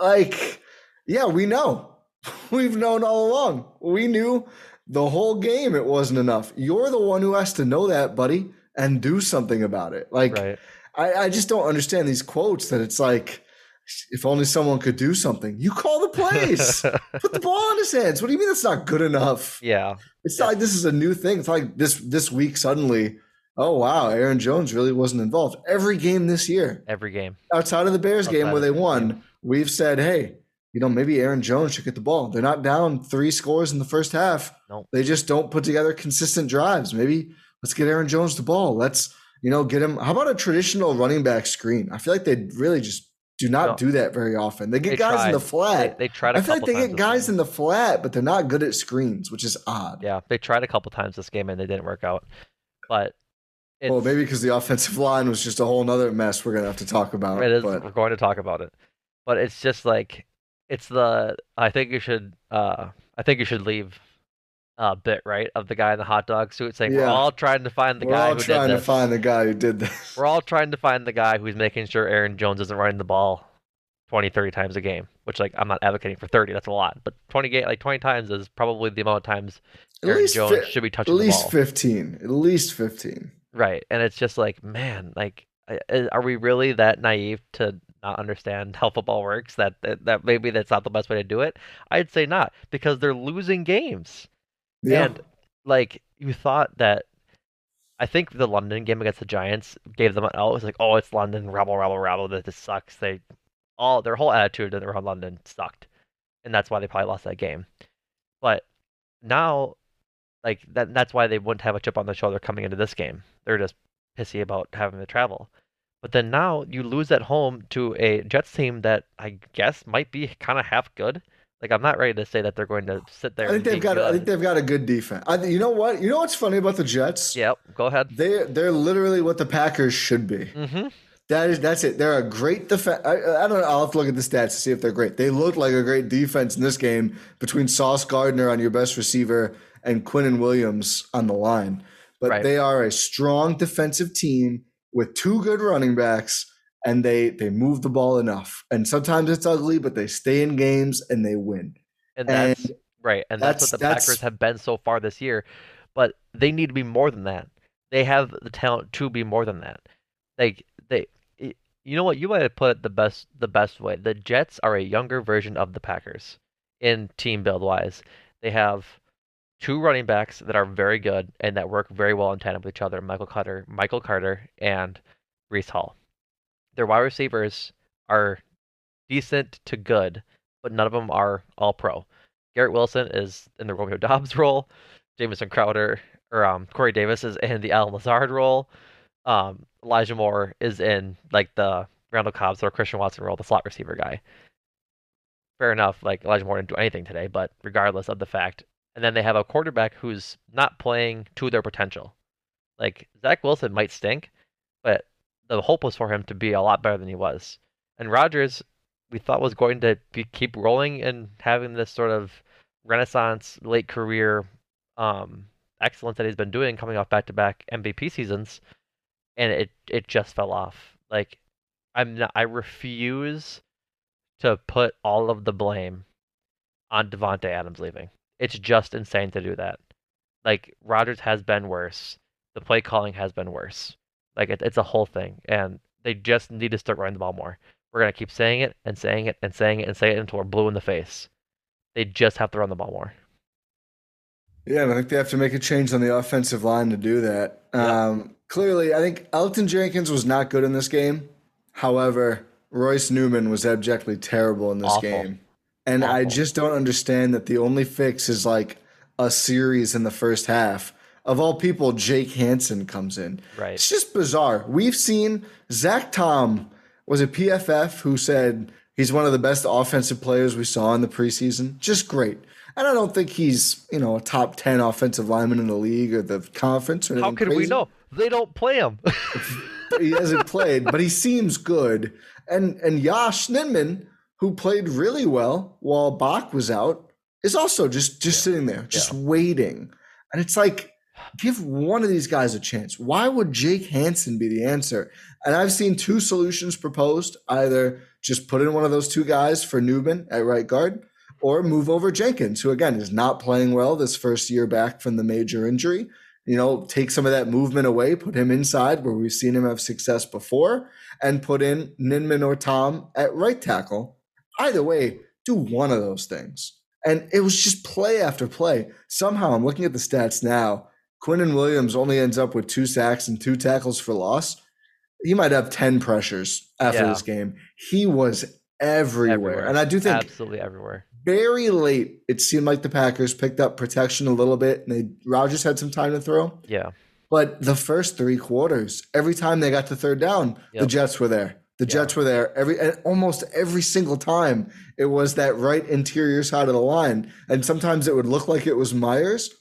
Like, yeah, we know We've known all along. We knew the whole game it wasn't enough. You're the one who has to know that, buddy, and do something about it. Like, right. I, I just don't understand these quotes that it's like, if only someone could do something. You call the plays. Put the ball in his hands. What do you mean that's not good enough? Yeah. It's not like this is a new thing. It's like this this week suddenly, oh wow, Aaron Jones really wasn't involved. Every game this year. Every game. Outside of the Bears Outside game where they won, game. we've said, hey, you know, maybe Aaron Jones should get the ball. They're not down three scores in the first half. Nope. They just don't put together consistent drives. Maybe let's get Aaron Jones the ball. Let's, you know, get him. How about a traditional running back screen? I feel like they really just do not no. do that very often. They get they guys tried. in the flat. They, they tried. I feel like they get guys in the flat, but they're not good at screens, which is odd. Yeah, they tried a couple times this game and they didn't work out. But well, maybe because the offensive line was just a whole other mess. We're gonna have to talk about. It is. But. We're going to talk about it, but it's just like it's the I think you should uh I think you should leave uh bit right of the guy in the hot dog suit saying yeah. we're all trying to find the we're guy all trying to find the guy who did this. We're all trying to find the guy who's making sure Aaron Jones isn't running the ball 20 30 times a game, which like I'm not advocating for 30, that's a lot, but 20 game like 20 times is probably the amount of times at Aaron Jones fi- should be touching at least 15. At least 15. Right. And it's just like, man, like are we really that naive to not understand how football works that, that that maybe that's not the best way to do it i'd say not because they're losing games yeah. and like you thought that i think the london game against the giants gave them an L. it was like oh it's london. Rabble rabble rabble. That this sucks. They all their whole attitude around london sucked. And that's why they probably lost that game. But now like that that's why they wouldn't have a chip on their shoulder coming into this game. They're just pissy about having to travel. But then now you lose at home to a Jets team that I guess might be kind of half good. Like I'm not ready to say that they're going to sit there. I think they've got. Good. I think they've got a good defense. I, you know what? You know what's funny about the Jets? Yep. Go ahead. They they're literally what the Packers should be. Mm-hmm. That is that's it. They're a great defense. I, I, don't know. I'll have to look at the stats to see if they're great. They look like a great defense in this game between Sauce Gardner on your best receiver and Quinnen Williams on the line. But right. they are a strong defensive team with two good running backs and they they move the ball enough. And sometimes it's ugly, but they stay in games and they win. And that's and right. And that's, that's what the that's, Packers have been so far this year. But they need to be more than that. They have the talent to be more than that. Like they you know what, you might have put it the best the best way. The Jets are a younger version of the Packers in team build wise. They have two running backs that are very good and that work very well in tandem with each other, Michael Carter, Michael Carter, and Breece Hall. Their wide receivers are decent to good, but none of them are all pro. Garrett Wilson is in the Romeo Doubs role. Jamison Crowder or um, Corey Davis is in the Allen Lazard role. Um, Elijah Moore is in like the Randall Cobbs or Christian Watson role, the slot receiver guy. Fair enough. Like Elijah Moore didn't do anything today, but regardless of the fact, and then they have a quarterback who's not playing to their potential. Like Zach Wilson might stink, but the hope was for him to be a lot better than he was. And Rodgers, we thought was going to be, keep rolling and having this sort of renaissance late career um, excellence that he's been doing, coming off back to back MVP seasons, and it it just fell off. Like I'm not, I refuse to put all of the blame on Davante Adams leaving. It's just insane to do that. Like Rodgers has been worse. The play calling has been worse. Like it, it's a whole thing, and they just need to start running the ball more. We're gonna keep saying it and saying it and saying it and saying it until we're blue in the face. They just have to run the ball more. Yeah, and I think they have to make a change on the offensive line to do that. Um, clearly, I think Elgton Jenkins was not good in this game. However, Royce Newman was abjectly terrible in this Awful. game. And Awful. I just don't understand that the only fix is like a series in the first half. Of all people, Jake Hanson comes in. Right. It's just bizarre. We've seen Zach Tom was a PFF who said he's one of the best offensive players we saw in the preseason. Just great. And I don't think he's, you know, a top 10 offensive lineman in the league or the conference. Or How could crazy. we know? They don't play him. he hasn't played, but he seems good. And and Yosh Nijman, who played really well while Bakh was out, is also just just yeah. sitting there, just yeah. waiting. And it's like, give one of these guys a chance. Why would Jake Hanson be the answer? And I've seen two solutions proposed: either just put in one of those two guys for Newman at right guard, or move over Jenkins, who again is not playing well this first year back from the major injury. You know, take some of that movement away, put him inside where we've seen him have success before, and put in Nijman or Tom at right tackle. Either way, do one of those things. And it was just play after play. Somehow, I'm looking at the stats now. Quinnen Williams only ends up with two sacks and two tackles for loss. He might have 10 pressures after yeah. this game. He was everywhere. everywhere. And I do think absolutely everywhere very late, it seemed like the Packers picked up protection a little bit, and they Rodgers had some time to throw. Yeah. But the first three quarters, every time they got to third down, yep. the Jets were there. The yep. Jets were there every and almost every single time. It was that right interior side of the line, and sometimes it would look like it was Myers,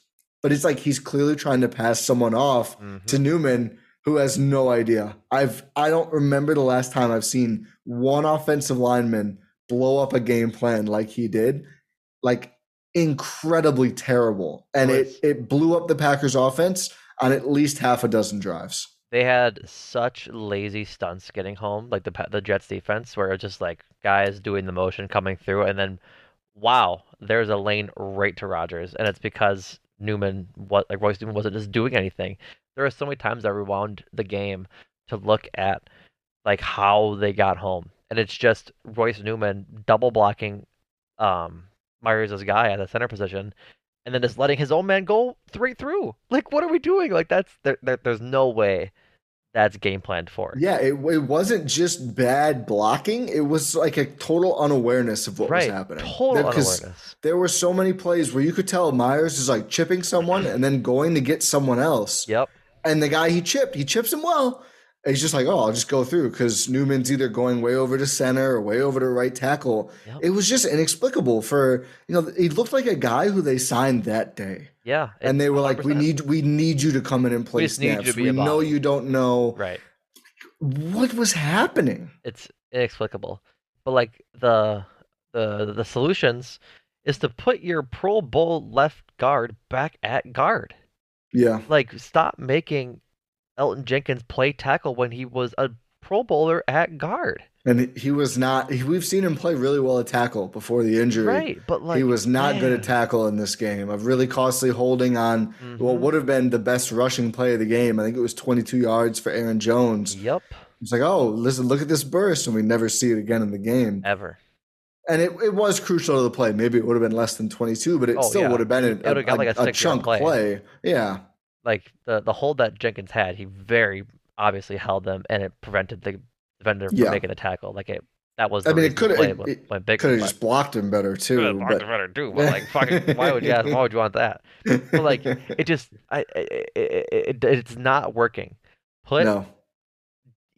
but it's like he's clearly trying to pass someone off mm-hmm. to Newman, who has no idea. I've I don't remember the last time I've seen one offensive lineman blow up a game plan like he did, like incredibly terrible. And it, it blew up the Packers offense on at least half a dozen drives. They had such lazy stunts getting home, like the the Jets defense, where it's just like guys doing the motion coming through, and then wow, there's a lane right to Rodgers, and it's because Newman, what like Royce Newman wasn't just doing anything. There are so many times I rewound the game to look at like how they got home and it's just Royce Newman double blocking um, Myers' guy at the center position, and then just letting his own man go straight through. Like, what are we doing? Like, that's there, there, there's no way that's game planned for. Yeah, it, it wasn't just bad blocking; it was like a total unawareness of what right. was happening. Total there, unawareness. There were so many plays where you could tell Myers is like chipping someone and then going to get someone else. Yep. And the guy he chipped, he chips him well he's just like, oh, I'll just go through because Newman's either going way over to center or way over to right tackle. Yep. It was just inexplicable for you know he looked like a guy who they signed that day. Yeah, and they were 100%. like, we need we need you to come in and play snaps. We know you don't know right what was happening. It's inexplicable, but like the the the solutions is to put your Pro Bowl left guard back at guard. Yeah, like stop making Elgton Jenkins play tackle when he was a Pro Bowler at guard. And he was not. We've seen him play really well at tackle before the injury. Right, but like he was not man. good at tackle in this game. A really costly holding on mm-hmm. what would have been the best rushing play of the game. I think it was 22 yards for Aaron Jones. Yep. It's like, oh, listen, look at this burst, and we never see it again in the game ever. And it, it was crucial to the play. Maybe it would have been less than 22, but it oh, still yeah. would have been a, a, like a, a chunk play. play. Yeah like the the hold that Jenkins had, he very obviously held them, and it prevented the defender from yeah. making a tackle. Like it that was. I mean, it could have could have just blocked him better too. Blocked but... him better too. But like, fucking, why would you ask? Why would you want that? But like, it just, I, it, it, it, it's not working. Put no.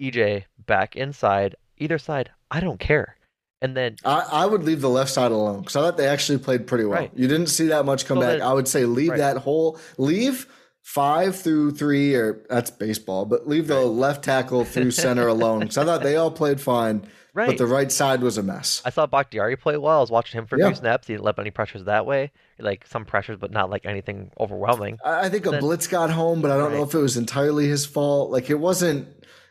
EJ back inside either side. I don't care. And then I, I would leave the left side alone because I thought they actually played pretty well. Right. You didn't see that much come so back. Then, I would say leave right. that whole leave five through three, or that's baseball, but leave the left tackle through center alone because I thought they all played fine. Right. But the right side was a mess. I saw Bakhtiari play well. I was watching him for a yeah. few snaps. He didn't let any pressures that way. Like some pressures, but not like anything overwhelming. I think a then, blitz got home, but I don't right. know if it was entirely his fault. Like it wasn't.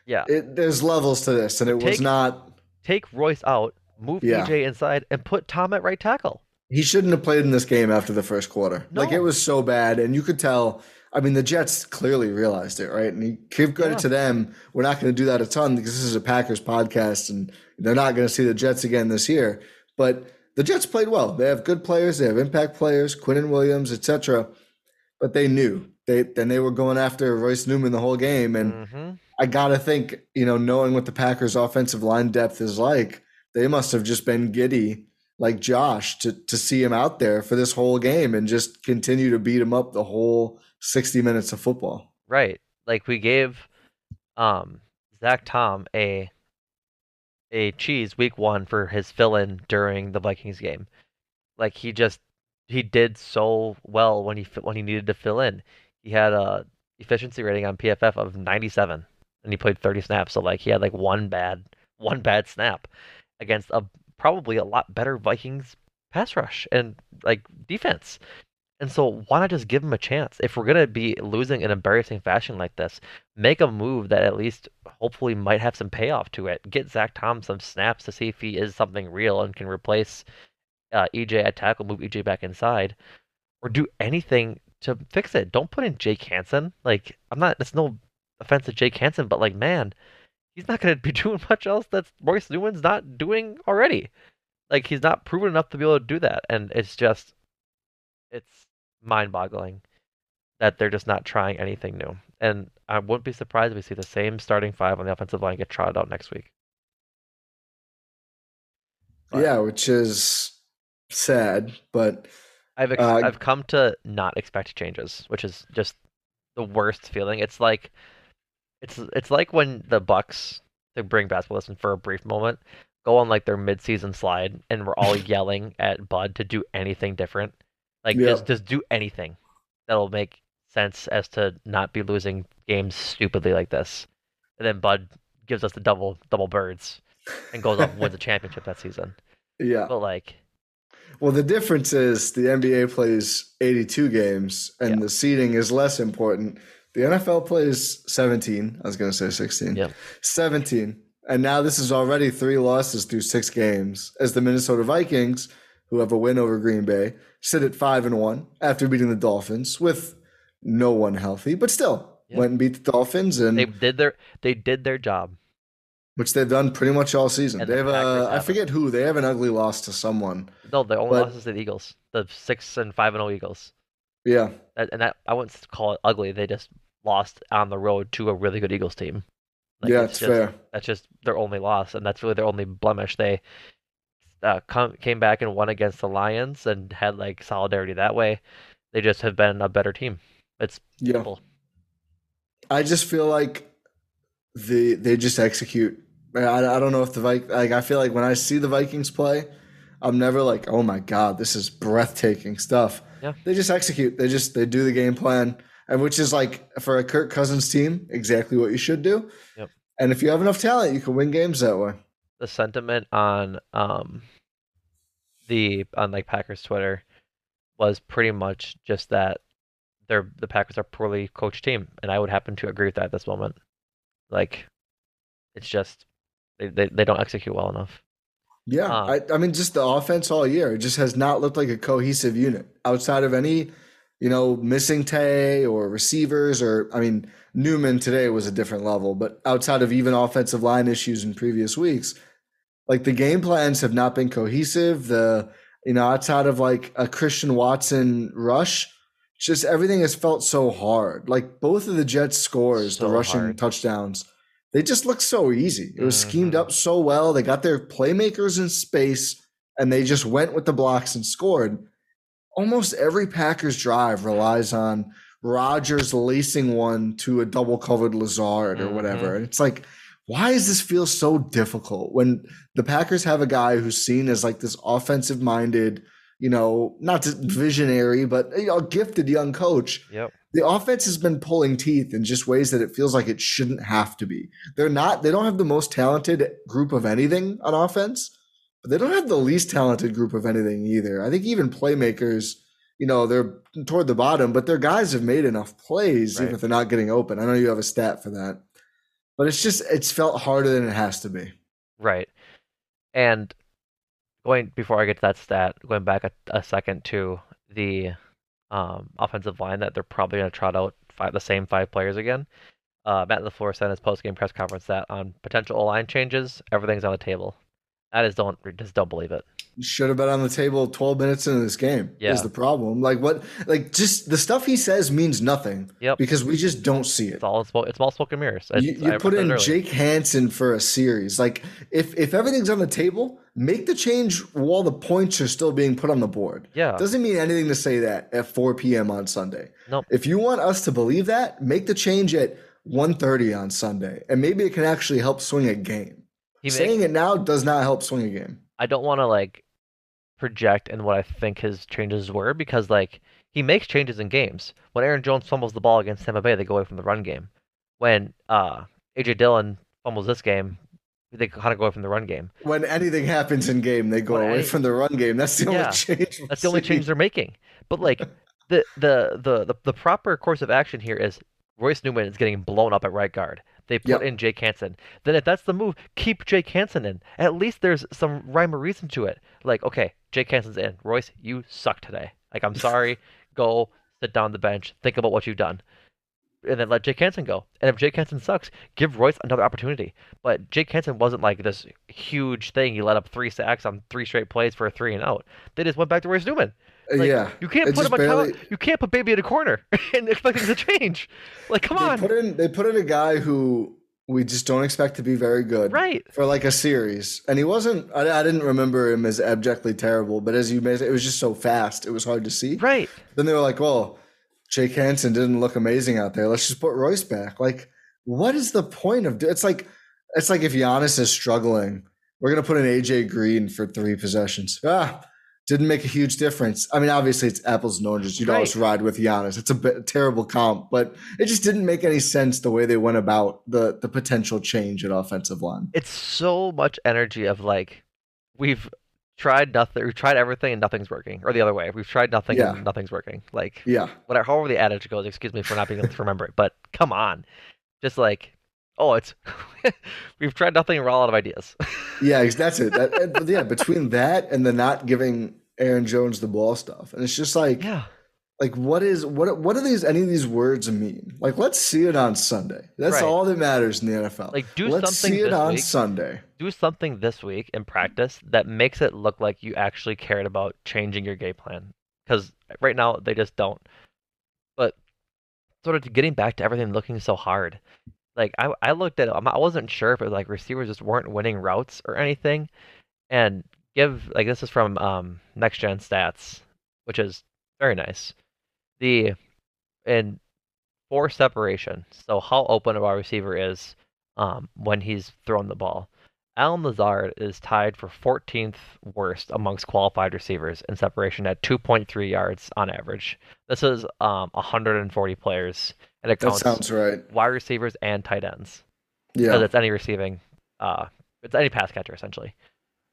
Yeah. It, there's levels to this, and it take, was not. Take Royce out, move yeah. EJ inside, and put Tom at right tackle. He shouldn't have played in this game after the first quarter. No. Like it was so bad, and you could tell I mean, the Jets clearly realized it, right? And you give credit yeah. to them. We're not going to do that a ton because this is a Packers podcast, and they're not going to see the Jets again this year. But the Jets played well. They have good players. They have impact players, Quinnen Williams, etc. But they knew they then they were going after Royce Newman the whole game, and mm-hmm. I gotta think, you know, knowing what the Packers' offensive line depth is like, they must have just been giddy like Josh to to see him out there for this whole game and just continue to beat him up the whole 60 minutes of football. Right. Like we gave um Zach Tom a a cheese week one for his fill in during the Vikings game. Like he just he did so well when he when he needed to fill in. He had a efficiency rating on PFF of 97 and he played 30 snaps. So like he had like one bad one bad snap against a probably a lot better Vikings pass rush and like defense. And so why not just give him a chance? If we're gonna be losing in embarrassing fashion like this, make a move that at least hopefully might have some payoff to it. Get Zach Tom some snaps to see if he is something real and can replace uh, EJ at tackle, move EJ back inside, or do anything to fix it. Don't put in Jake Hanson. Like I'm not. That's no offense to Jake Hanson, but like man, he's not gonna be doing much else that Royce Newman's not doing already. Like he's not proven enough to be able to do that, and it's just it's mind-boggling that they're just not trying anything new. And I wouldn't be surprised if we see the same starting five on the offensive line get trotted out next week. But, yeah, which is sad, but I've ex- uh, I've come to not expect changes, which is just the worst feeling. It's like it's it's like when the Bucks to bring basketball lesson for a brief moment go on like their midseason slide and we're all yelling at Bud to do anything different. Like yeah. just just do anything that'll make sense as to not be losing games stupidly like this. And then Bud gives us the double double birds and goes off and wins a championship that season. Yeah. But like well, the difference is the NBA plays 82 games and yeah. the seeding is less important. The NFL plays 17. I was going to say 16. Yeah. 17. And now this is already three losses through six games as the Minnesota Vikings, who have a win over Green Bay, sit at five and one after beating the Dolphins with no one healthy, but still yeah. went and beat the Dolphins and they did their they did their job, which they've done pretty much all season. And they have a I forget who they have an ugly loss to someone. No, the only loss is the Eagles, the six and five and zero oh Eagles. Yeah, and that I wouldn't call it ugly. They just lost on the road to a really good Eagles team. Like, yeah, it's, it's just, fair. That's just their only loss, and that's really their only blemish. They uh, come, came back and won against the Lions and had like solidarity that way. They just have been a better team. It's yeah. simple. I just feel like the they just execute. I, I don't know if the Vikings like I feel like when I see the Vikings play, I'm never like, oh my god, this is breathtaking stuff. Yeah. They just execute. They just they do the game plan, and which is like for a Kirk Cousins team, exactly what you should do. Yep. And if you have enough talent, you can win games that way the sentiment on um the on like Packers Twitter was pretty much just that they're the Packers are poorly coached team, and I would happen to agree with that at this moment. Like, it's just they they, they don't execute well enough. Yeah, um, I, I mean, just the offense all year it just has not looked like a cohesive unit outside of any, you know, missing Tay or receivers or I mean Newman today was a different level, but outside of even offensive line issues in previous weeks, like the game plans have not been cohesive. The you know outside of like a Christian Watson rush, just everything has felt so hard. Like both of the Jets scores, so the rushing hard. touchdowns, they just looked so easy. It was mm-hmm. schemed up so well. They got their playmakers in space and they just went with the blocks and scored. Almost every Packers drive relies on Rodgers lacing one to a double covered Lazard or mm-hmm. whatever. And it's like, why does this feel so difficult when the Packers have a guy who's seen as like this offensive minded, you know, not visionary, but you know, gifted young coach? Yep. The offense has been pulling teeth in just ways that it feels like it shouldn't have to be. They're not, they don't have the most talented group of anything on offense, but they don't have the least talented group of anything either. I think even playmakers, you know, they're toward the bottom, but their guys have made enough plays, right. even if they're not getting open. I know you have a stat for that, but it's just, it's felt harder than it has to be. Right. And going, before I get to that stat, going back a, a second to the um, offensive line that they're probably going to trot out five, the same five players again. Uh, Matt LaFleur said in his post-game press conference that on potential line changes, everything's on the table. I just don't just don't believe it. Should have been on the table 12 minutes into this game. Yeah. Is the problem. Like what like just the stuff he says means nothing. Yep. Because we just don't see it. It's all it's all smoke and mirrors. you, you put in Jake Hanson for a series. Like if if everything's on the table, make the change while the points are still being put on the board. Yeah. Doesn't mean anything to say that at 4 p.m. on Sunday. Nope. If you want us to believe that, make the change at 1.30 on Sunday. And maybe it can actually help swing a game. He Saying makes, it now does not help swing a game. I don't want to like project and what I think his changes were because like he makes changes in games. When Aaron Jones fumbles the ball against Tampa Bay, they go away from the run game. When uh, AJ Dillon fumbles this game, they kind of go away from the run game. When anything happens in game, they go when away any, from the run game. That's the yeah, only change. That's the only change they're making. But like the, the the the the proper course of action here is Royce Newman is getting blown up at right guard. They put yep. in Jake Hanson. Then if that's the move, keep Jake Hanson in. At least there's some rhyme or reason to it. Like, okay, Jake Hanson's in. Royce, you suck today. Like, I'm sorry. Go sit down the bench. Think about what you've done. And then let Jake Hanson go. And if Jake Hanson sucks, give Royce another opportunity. But Jake Hanson wasn't like this huge thing. He let up three sacks on three straight plays for a three and out. They just went back to Royce Newman. Like, yeah, you can't put him barely... you can't put baby in a corner and expect him to change. Like, come they on. Put in, they put in a guy who we just don't expect to be very good, right? For like a series, and he wasn't. I, I didn't remember him as abjectly terrible, but as you made it was just so fast, it was hard to see. Right. Then they were like, "Well, Jake Hanson didn't look amazing out there. Let's just put Royce back." Like, what is the point of? It's like, it's like if Giannis is struggling, we're gonna put an AJ Green for three possessions. Ah didn't make a huge difference. I mean, obviously it's apples and oranges. You'd right. always ride with Giannis. It's a bit terrible comp, but it just didn't make any sense the way they went about the the potential change at offensive line. It's so much energy of like we've tried nothing, we've tried everything and nothing's working, or the other way, we've tried nothing yeah. and nothing's working. Like yeah, whatever, however the adage goes. Excuse me for not being able to remember it, but come on, just like oh, it's we've tried nothing and we're all out of ideas. yeah, that's it. That, yeah, between that and the not giving Aaron Jones the ball stuff, and it's just like, yeah, like what is what what do these any of these words mean? Like, let's see it on Sunday. That's right. all that matters in the NFL. Like, do let's something see it on week, Sunday. Do something this week in practice that makes it look like you actually cared about changing your game plan. Because right now they just don't. But sort of getting back to everything looking so hard like I I looked at it, I wasn't sure if it was like receivers just weren't winning routes or anything, and give like this is from um, Next Gen Stats, which is very nice. The in for separation, so how open a wide receiver is um, when he's thrown the ball. Allen Lazard is tied for 14th worst amongst qualified receivers in separation at 2.3 yards on average. This is um, 140 players and it counts that sounds right. Wide receivers and tight ends. Yeah, because it's any receiving, uh, it's any pass catcher essentially,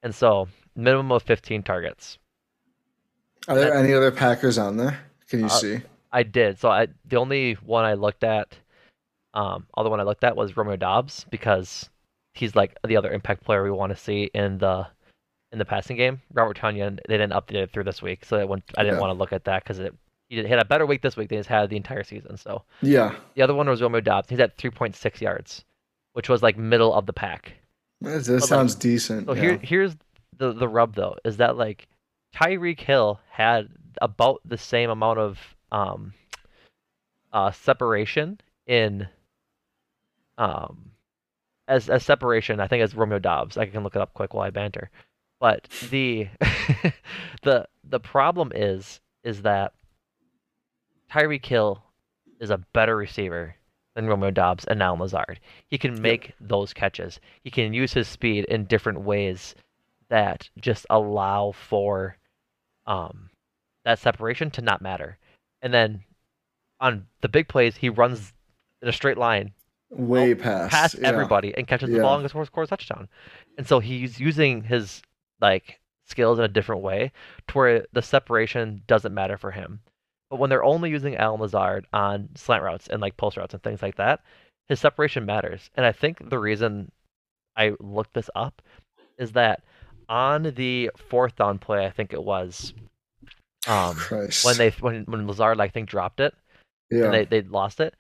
and so minimum of 15 targets. Are there any other Packers on there? Can you uh, see? I did. So I the only one I looked at, um, other one I looked at was Romeo Doubs because he's like the other impact player we want to see in the in the passing game. Robert Tonyan they didn't update it through this week, so went, I didn't yeah. want to look at that because it he had a better week this week than he's had the entire season. So yeah, the other one was Romeo Doubs. He's at 3.6 yards, which was like middle of the pack. That, that sounds like, decent. So yeah. here, here's the the rub though, is that like Tyreek Hill had about the same amount of um uh separation in um as as separation, I think as Romeo Doubs. I can look it up quick while I banter. But the the the problem is is that Tyreek Hill is a better receiver than Romeo Doubs and Allen Lazard. He can make yep. those catches. He can use his speed in different ways that just allow for um, that separation to not matter. And then on the big plays, he runs in a straight line, way past past yeah. everybody, and catches yeah. the ball and scores, scores touchdown. And so he's using his like skills in a different way to where the separation doesn't matter for him. But when they're only using Al Lazard on slant routes and like pulse routes and things like that, his separation matters. And I think the reason I looked this up is that on the fourth down play, I think it was, um, Christ. when they when when Lazard I think dropped it, yeah, and they they lost it.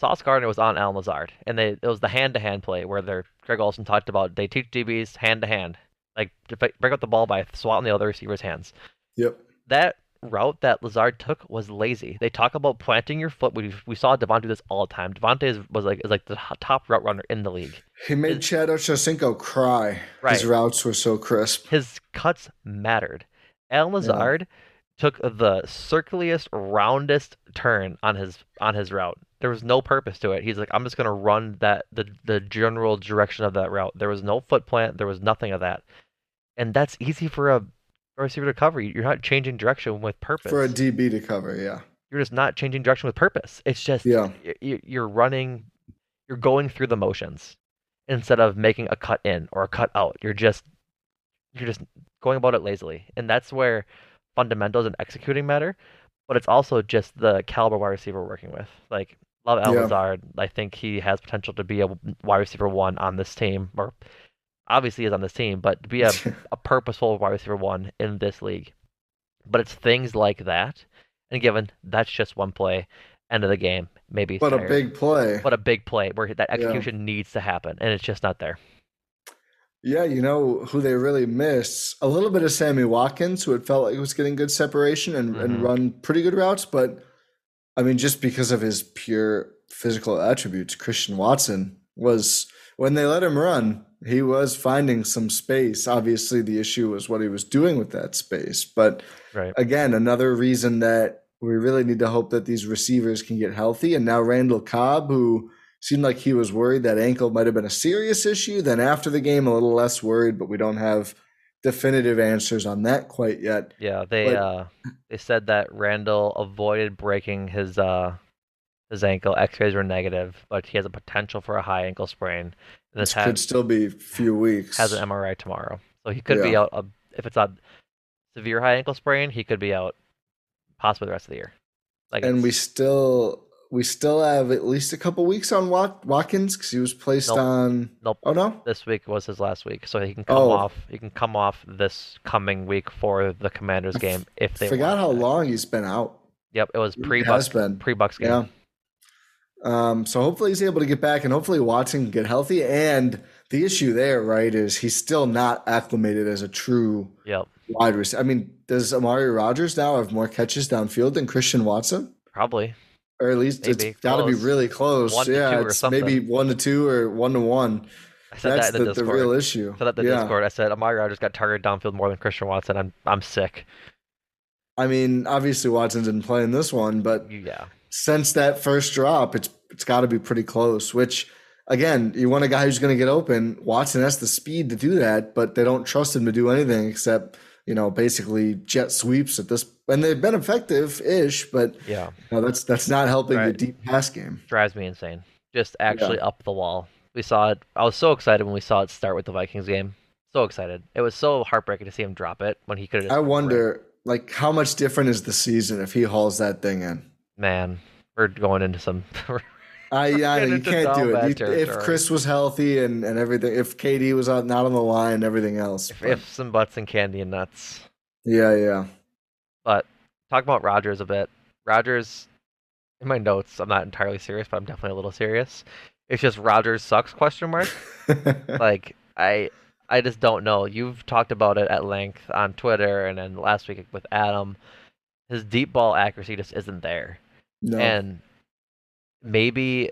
Sauce Gardner was on Al Lazard, and they it was the hand to hand play where they're Greg Olsen talked about they teach DBs hand to hand, like break up the ball by swatting the other receiver's hands. Yep. That route that Lazard took was lazy. They talk about planting your foot. We we saw Devon do this all the time. Davante is, was like is like the top route runner in the league. He made his, Chad Ochocinco cry. Right. His routes were so crisp. His cuts mattered. Allen Lazard yeah. took the circuliest, roundest turn on his on his route. There was no purpose to it. He's like, I'm just gonna run that the the general direction of that route. There was no foot plant. There was nothing of that. And that's easy for a receiver to cover. You're not changing direction with purpose. For a DB to cover, yeah. You're just not changing direction with purpose. It's just yeah. you're running, you're going through the motions instead of making a cut in or a cut out. You're just you're just going about it lazily, and that's where fundamentals and executing matter. But it's also just the caliber wide receiver we're working with. Like love Al yeah. I think he has potential to be a wide receiver one on this team, or obviously is on this team, but to be a, a purposeful wide receiver one in this league. But it's things like that, and given that's just one play, end of the game, maybe. But tired, a big play. But a big play where that execution yeah. needs to happen, and it's just not there. Yeah, you know who they really miss a little bit of Sammy Watkins, who it felt like was getting good separation and, mm-hmm. and run pretty good routes, but I mean, just because of his pure physical attributes, Christian Watson was when they let him run, he was finding some space. Obviously, the issue was what he was doing with that space. But right. again, another reason that we really need to hope that these receivers can get healthy. And now Randall Cobb, who seemed like he was worried that ankle might have been a serious issue. Then after the game, a little less worried, but we don't have definitive answers on that quite yet. Yeah, they but, uh, they said that Randall avoided breaking his uh, his ankle. X-rays were negative, but he has a potential for a high ankle sprain. And this could still be a few weeks. Has an MRI tomorrow, so he could yeah. be out. A, if it's a severe high ankle sprain, he could be out possibly the rest of the year. Like and we still we still have at least a couple weeks on Wat- Watkins because he was placed nope. on. Nope. Oh no, this week was his last week, so he can come oh. off. He can come off this coming week for the Commanders game if they. Forgot how long he's been out. Yep, it was pre Bucks pre Bucks game. Yeah. Um, so hopefully he's able to get back, and hopefully Watson can get healthy. And the issue there, right, is he's still not acclimated as a true yep. wide receiver. I mean, does Amari Rodgers now have more catches downfield than Christian Watson? Probably, or at least maybe. it's got to be really close. One yeah, it's maybe one to two or one to one. I said That's that in the, the, the real issue. I said that the yeah. Discord. I said Amari Rodgers got targeted downfield more than Christian Watson. I'm I'm sick. I mean, obviously Watson didn't play in this one, but yeah, since that first drop, it's it's got to be pretty close. Which again, you want a guy who's going to get open. Watson has the speed to do that, but they don't trust him to do anything except you know basically jet sweeps at this. And they've been effective ish, but yeah, you know, that's that's not helping right. the deep pass game. Drives me insane. Just actually yeah. up the wall. We saw it. I was so excited when we saw it start with the Vikings game. So excited. It was so heartbreaking to see him drop it when he could have. I wonder, like, how much different is the season if he hauls that thing in? Man, we're going into some. I yeah, you can't do it. You, if Chris was healthy and, and everything, if KD was out, not on the line, everything else. If, if, some butts and candy and nuts. Yeah, yeah. But talk about Rodgers a bit. Rodgers, in my notes, I'm not entirely serious, but I'm definitely a little serious. It's just Rodgers sucks question mark. like I I just don't know. You've talked about it at length on Twitter and then last week with Adam. His deep ball accuracy just isn't there. No. And maybe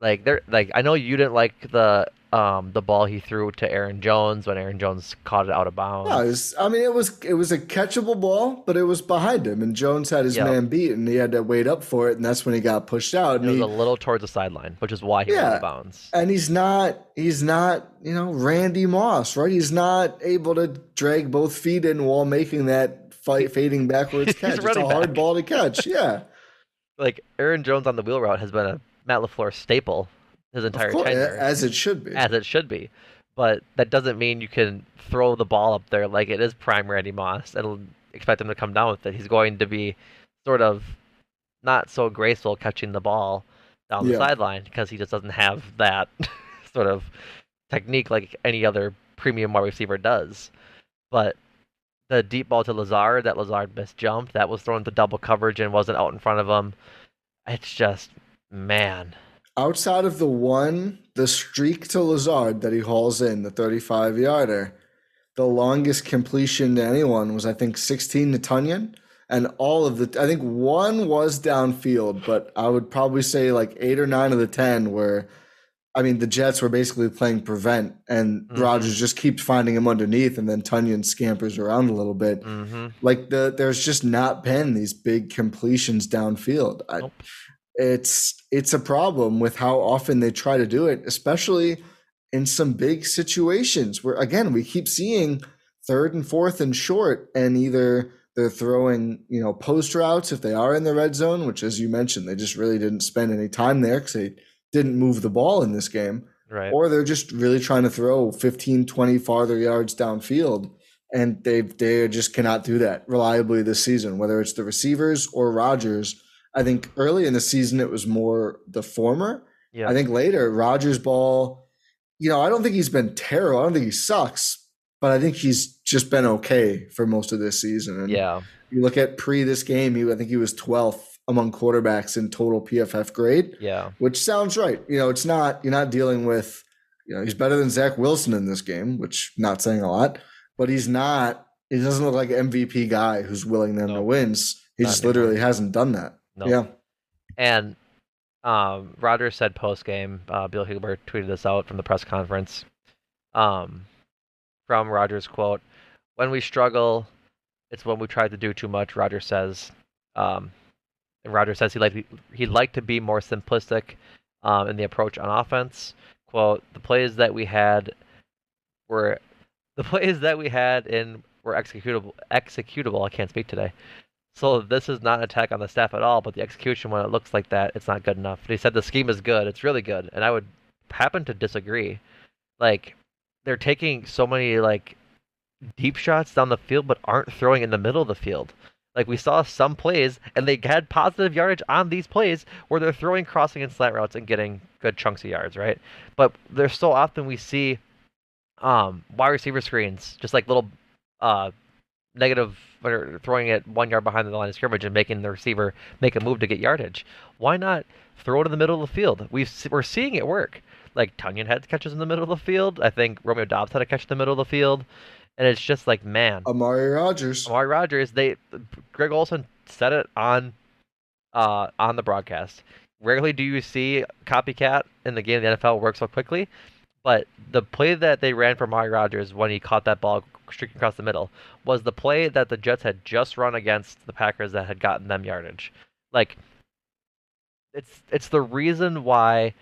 like there like I know you didn't like the um, the ball he threw to Aaron Jones when Aaron Jones caught it out of bounds. No, was, I mean, it was it was a catchable ball, but it was behind him, and Jones had his yep. man beat, and he had to wait up for it, and that's when he got pushed out. And it was he, a little towards the sideline, which is why he yeah, went out of bounds. And he's not he's not you know Randy Moss, right? He's not able to drag both feet in while making that fight fading backwards catch. It's a back. hard ball to catch. Yeah. like Aaron Jones on the wheel route has been a Matt LaFleur staple his entire course, tenure. As it should be. As it should be. But that doesn't mean you can throw the ball up there like it is prime Randy Moss and expect him to come down with it. He's going to be sort of not so graceful catching the ball down the yeah. sideline because he just doesn't have that sort of technique like any other premium wide receiver does. But the deep ball to Lazard that Lazard misjumped, that was thrown to double coverage and wasn't out in front of him. It's just man outside of the one, the streak to Lazard that he hauls in, the 35 yarder, the longest completion to anyone was, I think, 16 to Tonyan. And all of the, I think one was downfield, but I would probably say like eight or nine of the 10 were, I mean, the Jets were basically playing prevent, and mm-hmm. Rodgers just keeps finding him underneath, and then Tonyan scampers around a little bit. Mm-hmm. Like the, there's just not been these big completions downfield. Nope. I, it's it's a problem with how often they try to do it, especially in some big situations where again we keep seeing third and fourth and short, and either they're throwing you know post routes if they are in the red zone, which as you mentioned they just really didn't spend any time there because they didn't move the ball in this game, right? Or they're just really trying to throw 15, 20 farther yards downfield and they they just cannot do that reliably this season. Whether it's the receivers or Rodgers, I think early in the season it was more the former. Yeah. I think later Rodgers ball, you know, I don't think he's been terrible. I don't think he sucks, but I think he's just been okay for most of this season. And yeah. You look at pre this game, he, I think he was 12th among quarterbacks in total PFF grade. Yeah. Which sounds right. You know, it's not you're not dealing with, you know, he's better than Zach Wilson in this game, which not saying a lot, but he's not he doesn't look like an MVP guy who's willing them no, to wins. He just anymore. literally hasn't done that. No. Yeah. And um, Rodgers said post game, uh, Bill Huber tweeted this out from the press conference. Um, from Rodgers' quote, "When we struggle, it's when we try to do too much." Rodgers says, um, and Rodgers says he like he'd like to be more simplistic um, in the approach on offense. Quote: The plays that we had were the plays that we had in were executable. Executable. I can't speak today. So this is not an attack on the staff at all, but the execution when it looks like that, it's not good enough. He said the scheme is good, it's really good, and I would happen to disagree. Like they're taking so many like deep shots down the field, but aren't throwing in the middle of the field. Like we saw some plays, and they had positive yardage on these plays where they're throwing crossing and slant routes and getting good chunks of yards, right? But there's so often we see um, wide receiver screens, just like little uh, negative or throwing it one yard behind the line of scrimmage and making the receiver make a move to get yardage. Why not throw it in the middle of the field? we are seeing it work. Like Tonyan had catches in the middle of the field. I think Romeo Doubs had a catch in the middle of the field. And it's just like, man. Amari Rodgers. Amari Rodgers. They Greg Olsen said it on uh, on the broadcast. Rarely do you see copycat in the game the NFL work so quickly. But the play that they ran for Amari Rodgers when he caught that ball streaking across the middle was the play that the Jets had just run against the Packers that had gotten them yardage. Like it's it's the reason why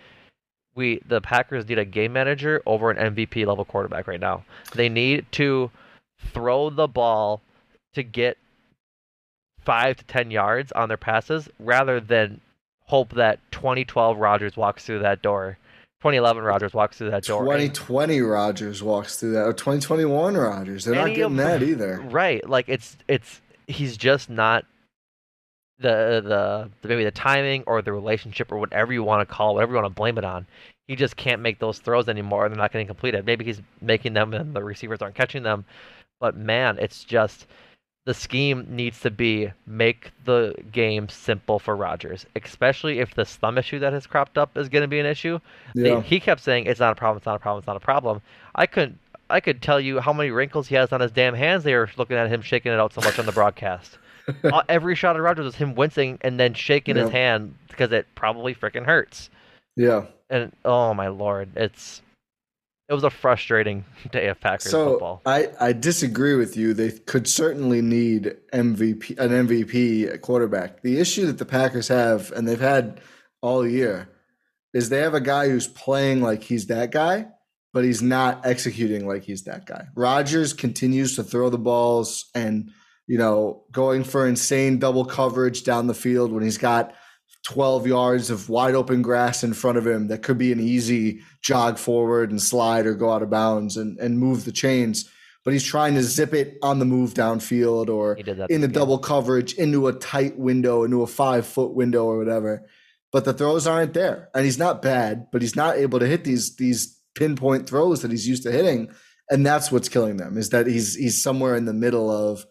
we the Packers need a game manager over an MVP level quarterback right now. They need to throw the ball to get 5 to 10 yards on their passes rather than hope that 2012 Rodgers walks through that door 2011 Rodgers walks through that door. 2020 Rodgers walks through that, or 2021 Rodgers. They're not getting that either. Right. Like it's it's he's just not the, the maybe the timing or the relationship or whatever you want to call, it, whatever you want to blame it on. He just can't make those throws anymore. They're not getting completed. Maybe he's making them and the receivers aren't catching them. But man, it's just the scheme needs to be make the game simple for Rodgers, especially if the thumb issue that has cropped up is going to be an issue. Yeah. He kept saying it's not a problem, it's not a problem, it's not a problem. I couldn't. I could tell you how many wrinkles he has on his damn hands. They were looking at him shaking it out so much on the broadcast. Uh, every shot of Rodgers was him wincing and then shaking yeah. his hand because it probably freaking hurts. Yeah. And oh my lord, it's it was a frustrating day of Packers so football. I, I disagree with you. They could certainly need MVP an MVP quarterback. The issue that the Packers have, and they've had all year, is they have a guy who's playing like he's that guy, but he's not executing like he's that guy. Rodgers continues to throw the balls and you know going for insane double coverage down the field when he's got 12 yards of wide open grass in front of him that could be an easy jog forward and slide or go out of bounds and, and move the chains. But he's trying to zip it on the move downfield or in the double coverage into a tight window, into a five foot window or whatever. But the throws aren't there. And he's not bad, but he's not able to hit these these pinpoint throws that he's used to hitting. And that's what's killing them is that he's he's somewhere in the middle of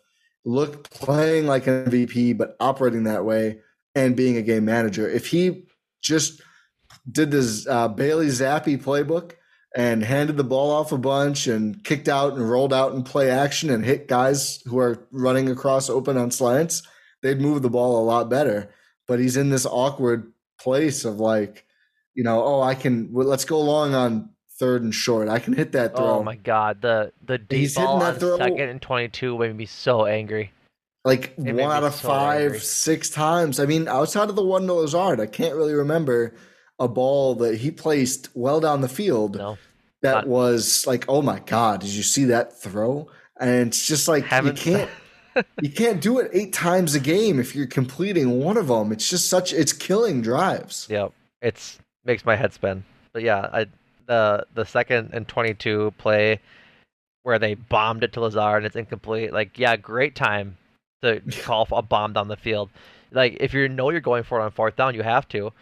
look playing like an MVP, but operating that way and being a game manager. If he just did this uh, Bailey Zappe playbook and handed the ball off a bunch and kicked out and rolled out and play action and hit guys who are running across open on slants, they'd move the ball a lot better. But he's in this awkward place of like, you know, oh, I can let's go long on third and short. I can hit that oh throw. Oh my god, the the deep he's ball on throw. second and twenty two made me so angry like it one out of so five, angry. six times. I mean, outside of the one to Lazard, I can't really remember a ball that he placed well down the field no, that not. was like, oh my god, did you see that throw? And it's just like you can't. you can't do it eight times a game if you're completing one of them. It's just such it's killing drives. Yeah, it's makes my head spin. But yeah, I the the second and twenty two play where they bombed it to Lazard and it's incomplete. Like, yeah, great time to call a bomb down the field. Like if you know you're going for it on fourth down, you have to.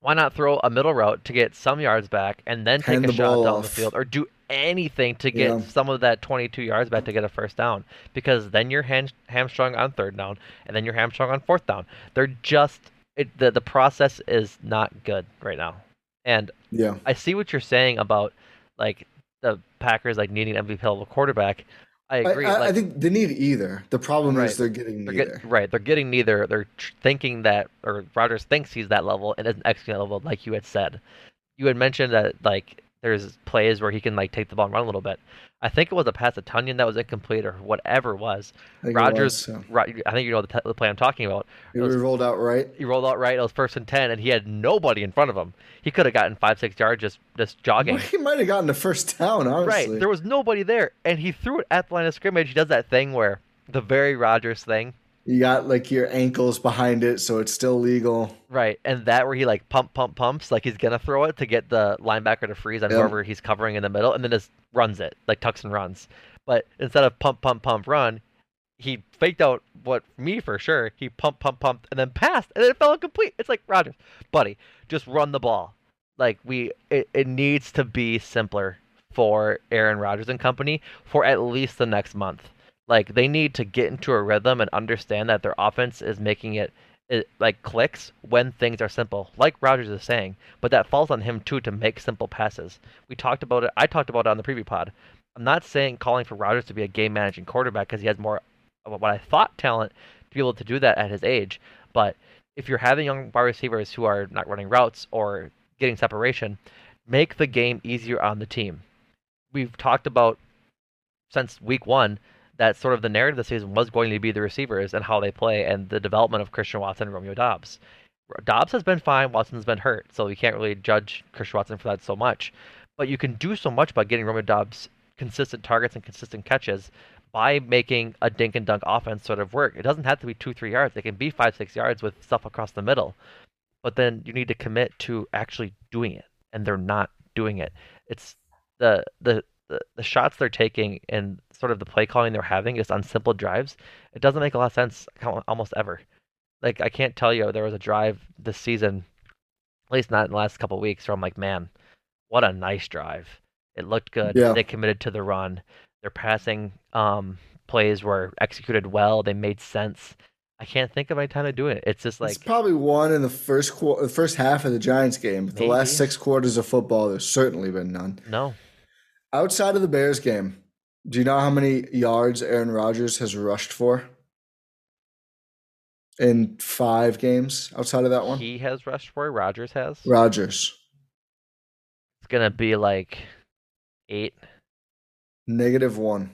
Why not throw a middle route to get some yards back and then take Hand a the shot down off. the field, or do anything to get yeah. some of that 22 yards back to get a first down? Because then you're ham- hamstrung on third down, and then you're hamstrung on fourth down. They're just it, the the process is not good right now. And yeah, I see what you're saying about like the Packers like needing MVP level quarterback. I agree. I, I, like, I, think they need either. The problem right, is they're getting they're neither. Get, right, they're getting neither. They're thinking that, or Rodgers thinks he's that level and isn't executing that level, like you had said. You had mentioned that like there's plays where he can like take the ball and run a little bit. I think it was a pass to Tonyan that was incomplete or whatever it was. Rodgers, was, so. I think you know the, t- the play I'm talking about. He was, rolled out right. He rolled out right. It was first and ten, and he had nobody in front of him. He could have gotten five, six yards just just jogging. He might have gotten the first down. Honestly, right. There was nobody there, and he threw it at the line of scrimmage. He does that thing where the very Rodgers thing you got like your ankles behind it, so it's still legal. Right, and that where he like pump, pump, pumps, like he's gonna throw it to get the linebacker to freeze on yep. whoever he's covering in the middle, and then just runs it, like tucks and runs. But instead of pump, pump, pump, run, he faked out what me for sure. He pump, pump, pumped, and then passed, and then it fell incomplete. It's like Rodgers, buddy, just run the ball. Like we, it, it needs to be simpler for Aaron Rodgers and company for at least the next month like they need to get into a rhythm and understand that their offense is making it, it like clicks when things are simple, like Rodgers is saying. But that falls on him too to make simple passes. We talked about it. I talked about it on the preview pod. I'm not saying calling for Rodgers to be a game managing quarterback because he has more of what I thought talent to be able to do that at his age. But if you're having young wide receivers who are not running routes or getting separation, make the game easier on the team. We've talked about since week one that sort of the narrative of the season was going to be the receivers and how they play and the development of Christian Watson and Romeo Doubs. Doubs has been fine, Watson's been hurt, so we can't really judge Christian Watson for that so much. But you can do so much by getting Romeo Doubs consistent targets and consistent catches by making a dink and dunk offense sort of work. It doesn't have to be two, three yards. It can be five, six yards with stuff across the middle. But then you need to commit to actually doing it, and they're not doing it. It's the the the, the shots they're taking and sort of the play calling they're having is on simple drives. It doesn't make a lot of sense almost ever. Like I can't tell you there was a drive this season, at least not in the last couple weeks, where I'm like, man, what a nice drive. It looked good. Yeah. They committed to the run. Their passing um, plays were executed well. They made sense. I can't think of any time to do it. It's just like it's probably one in the first quarter, the first half of the Giants game. But the last six quarters of football, there's certainly been none. No, Outside of the Bears game, do you know how many yards Aaron Rodgers has rushed for in five games outside of that one? He has rushed for. Rodgers has. Rodgers. It's gonna be like Eight. Negative one.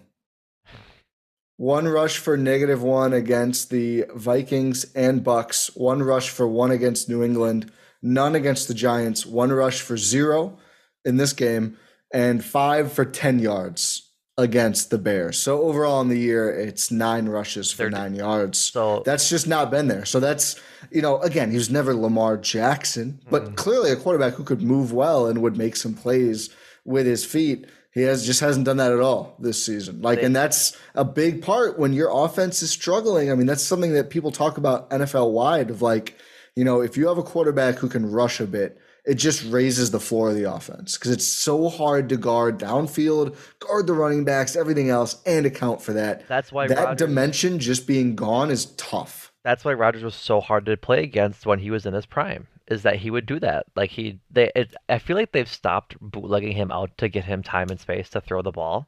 One rush for negative one against the Vikings and Bucs. One rush for one against New England. None against the Giants. One rush for zero in this game, and five for ten yards against the Bears. So overall in the year, it's nine rushes for They're, nine yards. So that's just not been there. So that's you know again, he was never Lamar Jackson, but mm-hmm. clearly a quarterback who could move well and would make some plays with his feet. He has just hasn't done that at all this season. Like, and that's a big part when your offense is struggling. I mean, that's something that people talk about NFL wide of like, you know, if you have a quarterback who can rush a bit, it just raises the floor of the offense because it's so hard to guard downfield, guard the running backs, everything else, and account for that. That's why that Rodgers, dimension just being gone is tough. That's why Rodgers was so hard to play against when he was in his prime is that he would do that. Like he, they, it, I feel like they've stopped bootlegging him out to get him time and space to throw the ball.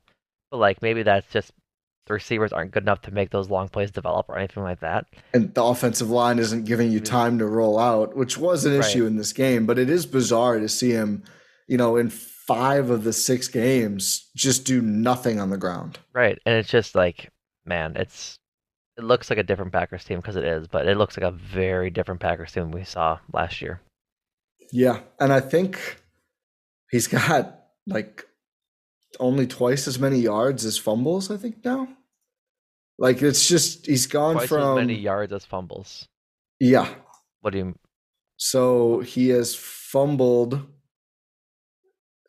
But like maybe that's just the receivers aren't good enough to make those long plays develop or anything like that. And the offensive line isn't giving you mm-hmm. time to roll out, which was an issue right. in this game. But it is bizarre to see him, you know, in five of the six games just do nothing on the ground. Right, and it's just like, man, it's it looks like a different Packers team because it is, but it looks like a very different Packers team we saw last year. Yeah, and I think he's got like only twice as many yards as fumbles. I think now. Like it's just he's gone twice from as many yards as fumbles. Yeah. What do you? So he has fumbled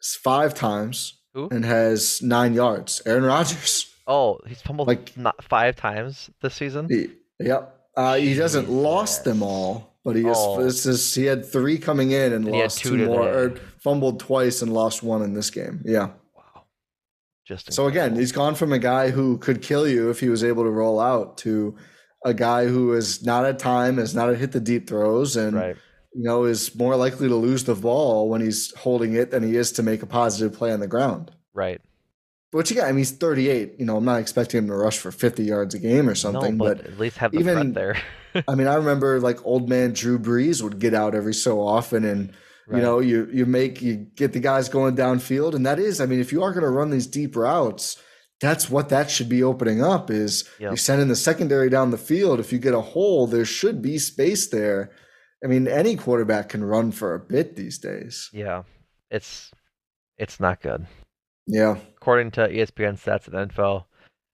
five times Who? and has nine yards. Aaron Rodgers. Oh, he's fumbled like not five times this season. He, yep. Uh, he hasn't lost them all, but he has. Oh. This is he had three coming in and, and lost two, two more, or fumbled twice and lost one in this game. Yeah. Just so again, he's gone from a guy who could kill you if he was able to roll out to a guy who is not at time, has not hit the deep throws, and right. you know is more likely to lose the ball when he's holding it than he is to make a positive play on the ground. Right. Which again, I mean, he's 38. You know, I'm not expecting him to rush for 50 yards a game or something, no, but, but, at least have the even there. I mean, I remember like old man Drew Brees would get out every so often, and right. you know, you you make you get the guys going downfield, and that is, I mean, if you are going to run these deep routes, that's what that should be opening up. Is yep. you're sending the secondary down the field. If you get a hole, there should be space there. I mean, any quarterback can run for a bit these days. Yeah, it's it's not good. Yeah. According to ESPN stats and info,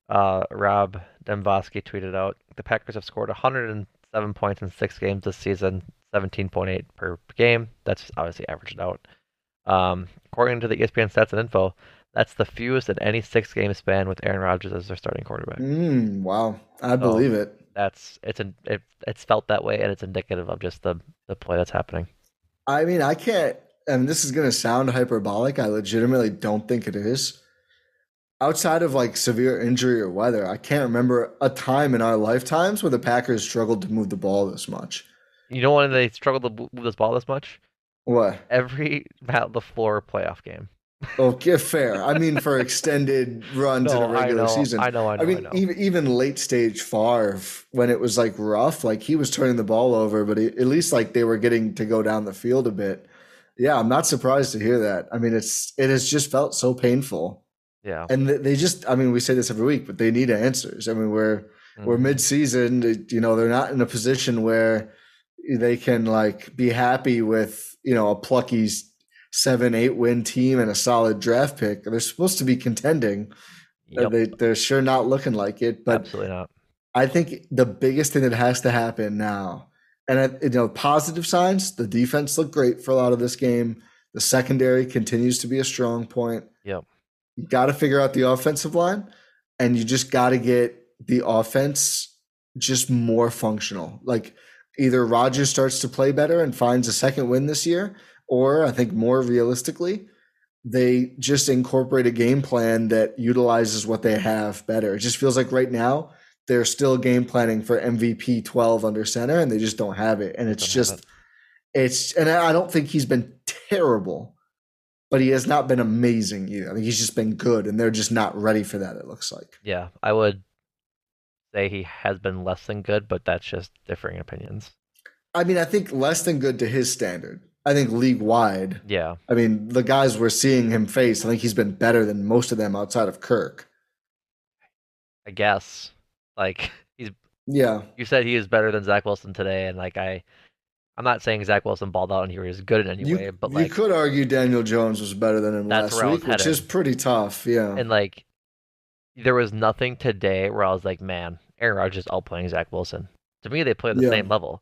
uh, Rob Demovsky tweeted out the Packers have scored 107 points in six games this season, 17.8 per game. That's obviously averaged out. Um, according to the ESPN stats and info, that's the fewest in any six game span with Aaron Rodgers as their starting quarterback. Mm, wow, I so believe it. That's it's an it, it's felt that way, and it's indicative of just the the play that's happening. I mean, I can't and this is going to sound hyperbolic. I legitimately don't think it is. Outside of like severe injury or weather, I can't remember a time in our lifetimes where the Packers struggled to move the ball this much. You know when they struggled to move this ball this much? What? Every Matt LaFleur playoff game. Okay, fair. I mean, for extended runs no, in a regular I season. I know, I know. I mean, I even even late stage Favre, when it was like rough, like he was turning the ball over, but he, at least like they were getting to go down the field a bit. Yeah, I'm not surprised to hear that. I mean, it's it has just felt so painful. Yeah, and they just, I mean, we say this every week, but they need answers. I mean, we're mm-hmm. we're mid season. You know, they're not in a position where they can like be happy with you know a plucky seven eight win team and a solid draft pick. They're supposed to be contending. Yep. They they're sure not looking like it. But absolutely not. I think the biggest thing that has to happen now and you know, positive signs. The defense looked great for a lot of this game. The secondary continues to be a strong point. Yep. You got to figure out the offensive line, and you just got to get the offense just more functional. Like either Rodgers starts to play better and finds a second win this year, or I think more realistically, they just incorporate a game plan that utilizes what they have better. It just feels like right now they're still game planning for MVP 12 under center and they just don't have it. And it's just, it. it's, and I don't think he's been terrible, but he has not been amazing either. I think he's just been good and they're just not ready for that, it looks like. Yeah, I would say he has been less than good, but that's just differing opinions. I mean, I think less than good to his standard. I think league wide. Yeah. I mean, the guys we're seeing him face, I think he's been better than most of them outside of Kirk. I guess. Like he's Yeah. You said he is better than Zach Wilson today, and like I I'm not saying Zach Wilson balled out and he was good in any You, way, but you could argue Daniel Jones was better than him last where I was week, which is pretty tough. Yeah. and like there was nothing today where I was like, man, Aaron Rodgers is outplaying Zach Wilson. To me, they play at the Yeah. same level.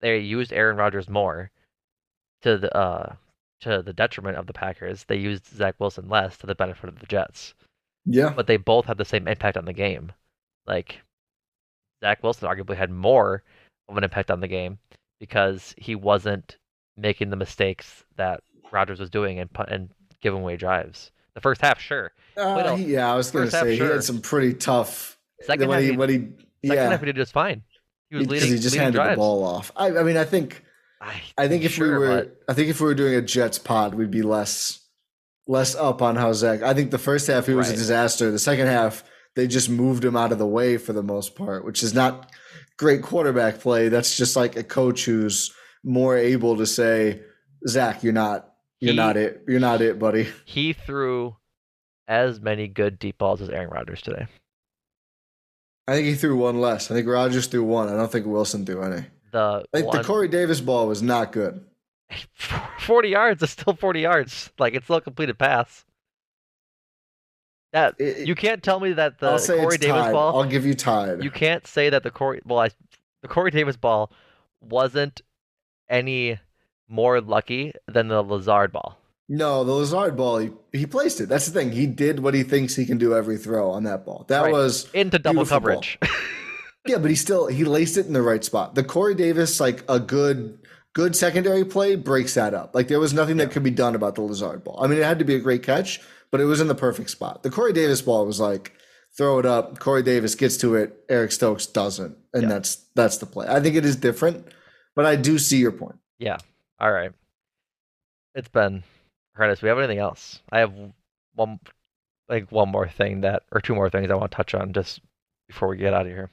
They used Aaron Rodgers more to the uh to the detriment of the Packers. They used Zach Wilson less to the benefit of the Jets. yeah. But they both had the same impact on the game. Like Zach Wilson arguably had more of an impact on the game because he wasn't making the mistakes that Rodgers was doing and and giving away drives. The first half, sure. Uh, Wait, no. he- yeah, I was going to First half, say he sure. had some pretty tough. Second when half, he, he- when he, Second yeah, half, he did just fine. He was leading. he just leading handed drives. the ball off. I, I mean, I think, I, I think if we were, but I think if we were doing a Jets pod, we'd be less, less up on how Zach. I think the first half he was Right. a disaster. The second half they just moved him out of the way for the most part, which is not great quarterback play. That's just like a coach who's more able to say, Zach, you're not, you're He- not it, you're not it, buddy. he threw as many good deep balls as Aaron Rodgers today. I think he threw one less. I think Rodgers threw one. I don't think Wilson threw any. The I think one, the Corey Davis ball was not good. 40 yards is still 40 yards. Like it's still a completed pass. That It- you can't tell me that the I'll say Corey it's Davis tied. ball. I'll give you tied. You can't say that the Corey well, I, the Corey Davis ball wasn't any more lucky than the Lazard ball. no, the Lazard ball, he, he placed it. That's the thing. He did what he thinks he can do every throw on that ball. That Right. was Into double coverage. yeah, but he still he laced it in the right spot. The Corey Davis, like a good good secondary play, breaks that up. Like there was nothing that could be done about the Lazard ball. I mean, it had to be a great catch, but it was in the perfect spot. The Corey Davis ball was like throw it up. Corey Davis gets to it. Eric Stokes doesn't, and Yeah. that's that's the play. I think it is different, but I do see your point. yeah. All right. It's been horrendous. We have anything else? I have one like one more thing that or two more things I want to touch on just before we get out of here.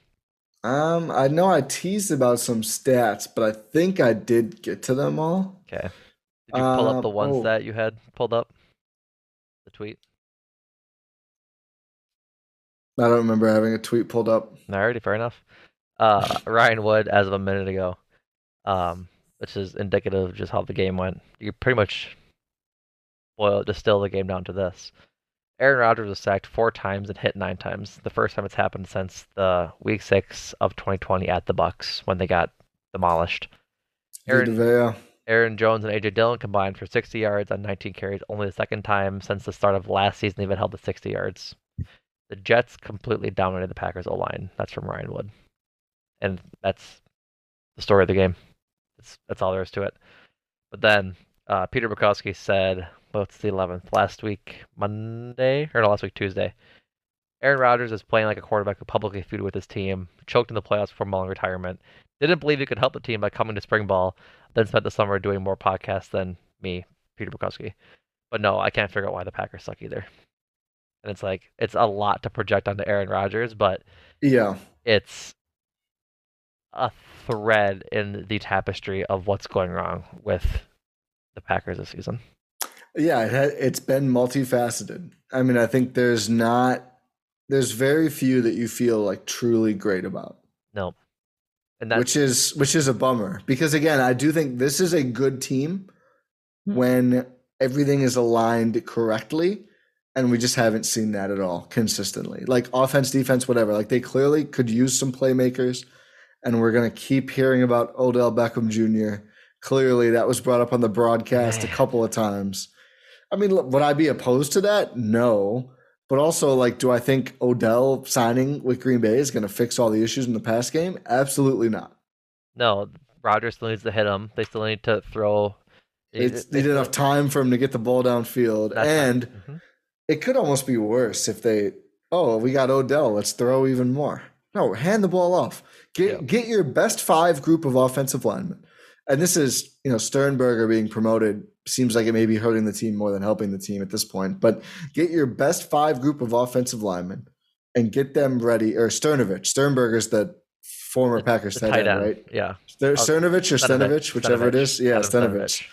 Um, I know I teased about some stats, but I think I did get to them all. Okay. Did you pull up the Um, ones oh. that you had pulled up? The tweet? I don't remember having a tweet pulled up. Alrighty, fair enough. Uh, Ryan Wood, as of a minute ago, um, which is indicative of just how the game went. You pretty much boil distill the game down to this: Aaron Rodgers was sacked four times and hit nine times. The first time it's happened since the Week Six of 2020 at the Bucs when they got demolished. Aaron, Aaron Jones and AJ Dillon combined for 60 yards on 19 carries, only the second time since the start of last season they've been held to 60 yards. The Jets completely dominated the Packers O line. That's from Ryan Wood, and that's the story of the game. That's that's all there is to it. But then uh, Peter Bukowski said, "What's the 11th? Last week Monday or no, last week Tuesday." Aaron Rodgers is playing like a quarterback who publicly feuded with his team, choked in the playoffs before mulling retirement, didn't believe he could help the team by coming to spring ball, then spent the summer doing more podcasts than me, Peter Bukowski. But no, I can't figure out why the Packers suck either. And it's like it's a lot to project onto Aaron Rodgers, but Yeah. it's a thread in the tapestry of what's going wrong with the Packers this season. Yeah, it ha- it's been multifaceted. I mean, I think there's not there's very few that you feel like truly great about, No. And that's which is which is a bummer because again, I do think this is a good team hmm. when everything is aligned correctly and we just haven't seen that at all consistently. Like offense, defense, whatever. Like they clearly could use some playmakers and we're going to keep hearing about Odell Beckham Jr. Clearly that was brought up on the broadcast a couple of times. I mean, would I be opposed to that? No. But also, like, do I think Odell signing with Green Bay is going to fix all the issues in the pass game? Absolutely not. no. Rodgers still needs to hit him. They still need to throw. It's they need enough time for him to get the ball downfield. that's and. Mhm. it could almost be worse if they, oh, we got Odell, let's throw even more. No, hand the ball off. Get Yeah. get your best five group of offensive linemen. And this is, you know, Sternberger being promoted seems like it may be hurting the team more than helping the team at this point. But get your best five group of offensive linemen and get them ready. Or Sternovich. Sternberger's the former Packers The tight end, right? yeah. Ster- oh, Cernovich or Stenovich, whichever it Stenavich, is. Yeah, Adam Stenavich.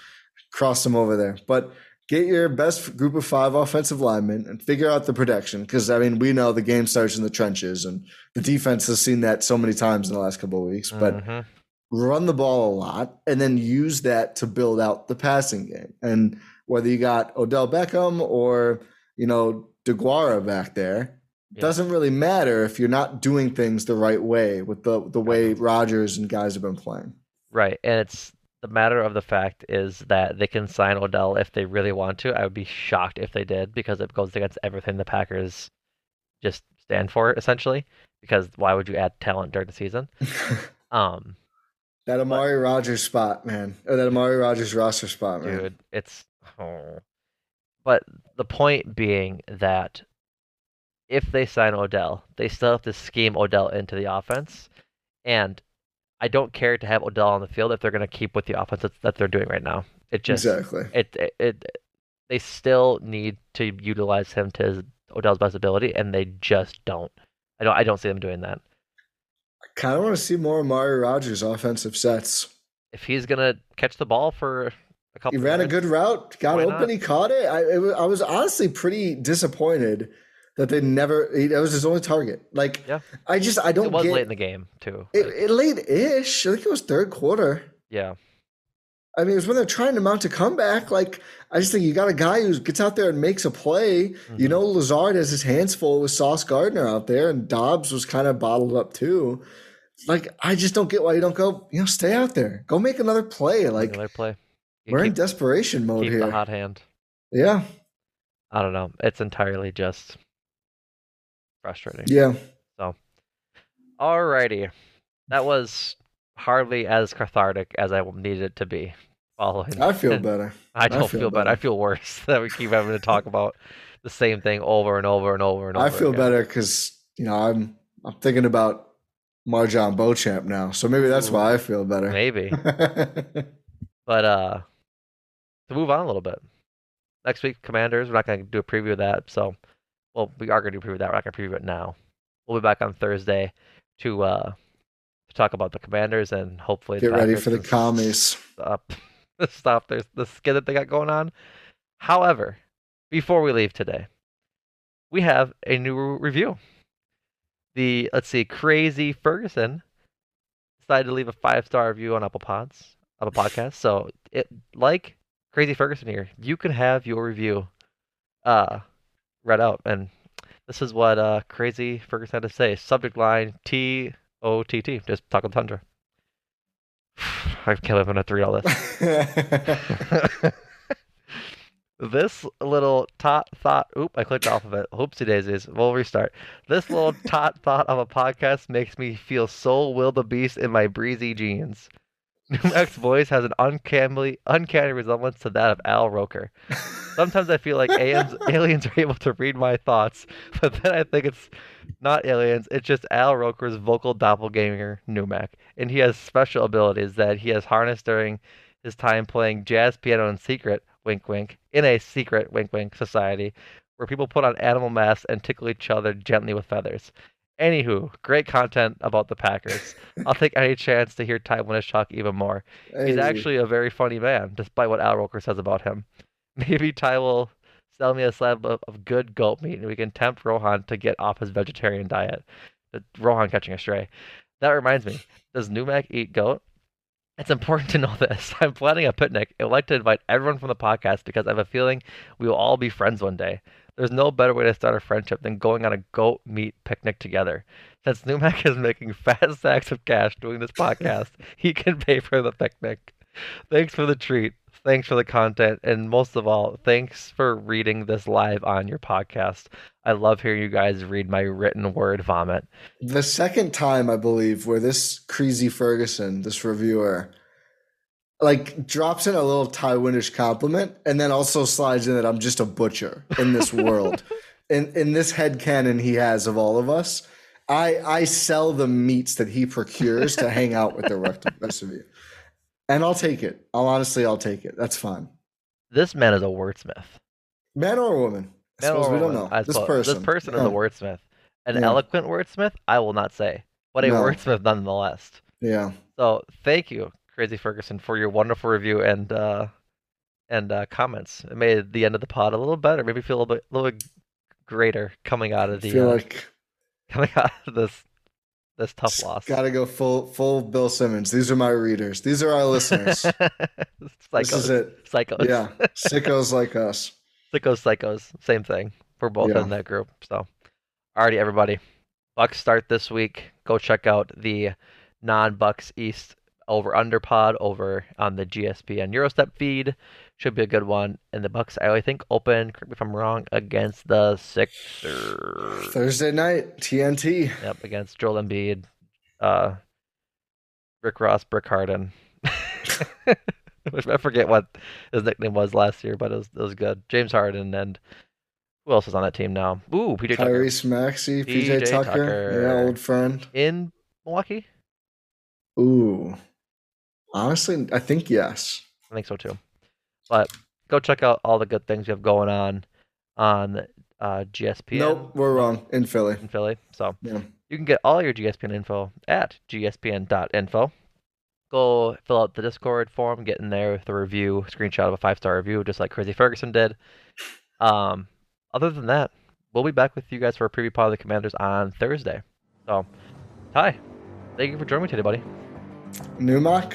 cross them over there. But get your best group of five offensive linemen and figure out the protection. Because I mean, we know the game starts in the trenches, and the defense has seen that so many times in the last couple of weeks. But mm-hmm. run the ball a lot, and then use that to build out the passing game. And whether you got Odell Beckham or you know Deguara back there. Yeah. Doesn't really matter if you're not doing things the right way with the the way Rodgers and guys have been playing. Right, and it's the matter of the fact is that they can sign Odell if they really want to. I would be shocked if they did because it goes against everything the Packers just stand for essentially. Because why would you add talent during the season? um, that Amari but, Rodgers spot, man, or that Amari Rodgers roster spot, man. Dude, it's. Oh. But the point being that if they sign Odell, they still have to scheme Odell into the offense, and I don't care to have Odell on the field if they're going to keep with the offense that they're doing right now. It just exactly it, it, it they still need to utilize him to his, Odell's best ability, and they just don't. I don't I don't see them doing that. I kind of want to see more Amari Rodgers offensive sets. If he's gonna catch the ball for a couple, he ran minutes, a good route, got open, not? he caught it. I it, I was honestly pretty disappointed that they never. That was his only target. Like, yeah. I just I don't. It was get, late in the game too. It, it late-ish. I think it was third quarter. Yeah. I mean, it was when they're trying to mount a comeback. Like, I just think you got a guy who gets out there and makes a play. Mm-hmm. You know, Lazard has his hands full with Sauce Gardner out there, and Doubs was kind of bottled up too. Like, I just don't get why you don't go. You know, stay out there, go make another play. Like, another play. You we're keep, in desperation mode keep here. The hot hand. Yeah. I don't know. It's entirely just frustrating. Yeah. So, alrighty, that was hardly as cathartic as I needed it to be. Following, I feel better. I don't I feel, feel better. better. I feel worse that we keep having to talk about the same thing over and over and over and over. I feel again. better because you know I'm I'm thinking about MarJon Beauchamp now, so maybe that's Ooh, why I feel better. Maybe. but uh, to move on a little bit, next week, Commanders. We're not going to do a preview of that, so well, we are going to preview that. We're not going to preview it now. We'll be back on Thursday to uh, to talk about the Commanders and hopefully get ready for the commies. Stop, stop there's the skid that they got going on. However, before we leave today, we have a new review. The let's see, Crazy Ferguson decided to leave a five star review on Apple Pods, Apple Podcast. So it like Crazy Ferguson here, you can have your review uh read out. And this is what uh, Crazy Ferguson had to say. Subject line T O T T. Just talking Tundra. I can't believe I'm going to read all this. this little tot thought. Oop, I clicked off of it. Oopsie daisies. We'll restart. This little tot thought of a podcast makes me feel so wildebeest in my breezy jeans. Numac's voice has an uncanny, uncanny resemblance to that of Al Roker. Sometimes I feel like aliens, aliens are able to read my thoughts, but then I think it's not aliens. It's just Al Roker's vocal doppelganger, Numac, and he has special abilities that he has harnessed during his time playing jazz piano in secret, wink wink, in a secret, wink wink, society where people put on animal masks and tickle each other gently with feathers. Anywho, great content about the Packers. I'll take any chance to hear Ti Winish talk even more. Hey. He's actually a very funny man, despite what Al Roker says about him. Maybe Ti will sell me a slab of, of good goat meat and we can tempt Rohan to get off his vegetarian diet. Rohan catching a stray. That reminds me, does Numac eat goat? It's important to know this. I'm planning a picnic. I'd like to invite everyone from the podcast because I have a feeling we will all be friends one day. There's no better way to start a friendship than going on a goat meat picnic together. Since Numac is making fat sacks of cash doing this podcast, he can pay for the picnic. Thanks for the treat. Thanks for the content. And most of all, thanks for reading this live on your podcast. I love hearing you guys read my written word vomit. The second time, I believe, where this crazy Ferguson, this reviewer, like drops in a little Tywinish compliment and then also slides in that I'm just a butcher in this world. in in this head canon he has of all of us. I I sell the meats that he procures to hang out with the rest of you. And I'll take it. I'll honestly I'll take it. That's fine. This man is a wordsmith. Man or woman? I man or we woman. don't know. this person. This person is a wordsmith. An yeah. eloquent wordsmith, I will not say. But a no. wordsmith nonetheless. Yeah. So thank you, Crazy Ferguson, for your wonderful review and uh, and uh, comments. It made the end of the pod a little better. Maybe feel a little bit, a little bit greater coming out of the. I feel uh, like coming out of this this tough loss. Got to go full full Bill Simmons. These are my readers. These are our listeners. this is it. Psychos. Yeah, sickos like us. Sickos, psychos. Same thing. We're both yeah. in that group. So, alrighty, everybody. Bucks start this week. Go check out the non-Bucks East over under pod over on the GSPN Gyro Step feed. Should be a good one. And the Bucks, I think, open. Correct me if I'm wrong. Against the Sixers Thursday night TNT. Yep, against Joel Embiid, uh, Rick Ross, Brick Harden. Which I forget what his nickname was last year, but it was it was good. James Harden and who else is on that team now? Ooh, PJ Tucker. Tyrese Maxey, PJ, Tucker. Tucker. Yeah, old friend. In Milwaukee? Ooh. Honestly, I think yes. I think so too. But go check out all the good things you have going on on uh, GSPN. Nope, we're wrong. In Philly. In Philly. So yeah. you can get all your GSPN info at gspn.info. Go fill out the Discord form, get in there with a review, screenshot of a five star review, just like Crazy Ferguson did. Um, other than that, we'll be back with you guys for a preview pod of the Commanders on Thursday. So, hi. Thank you for joining me today, buddy. Numac,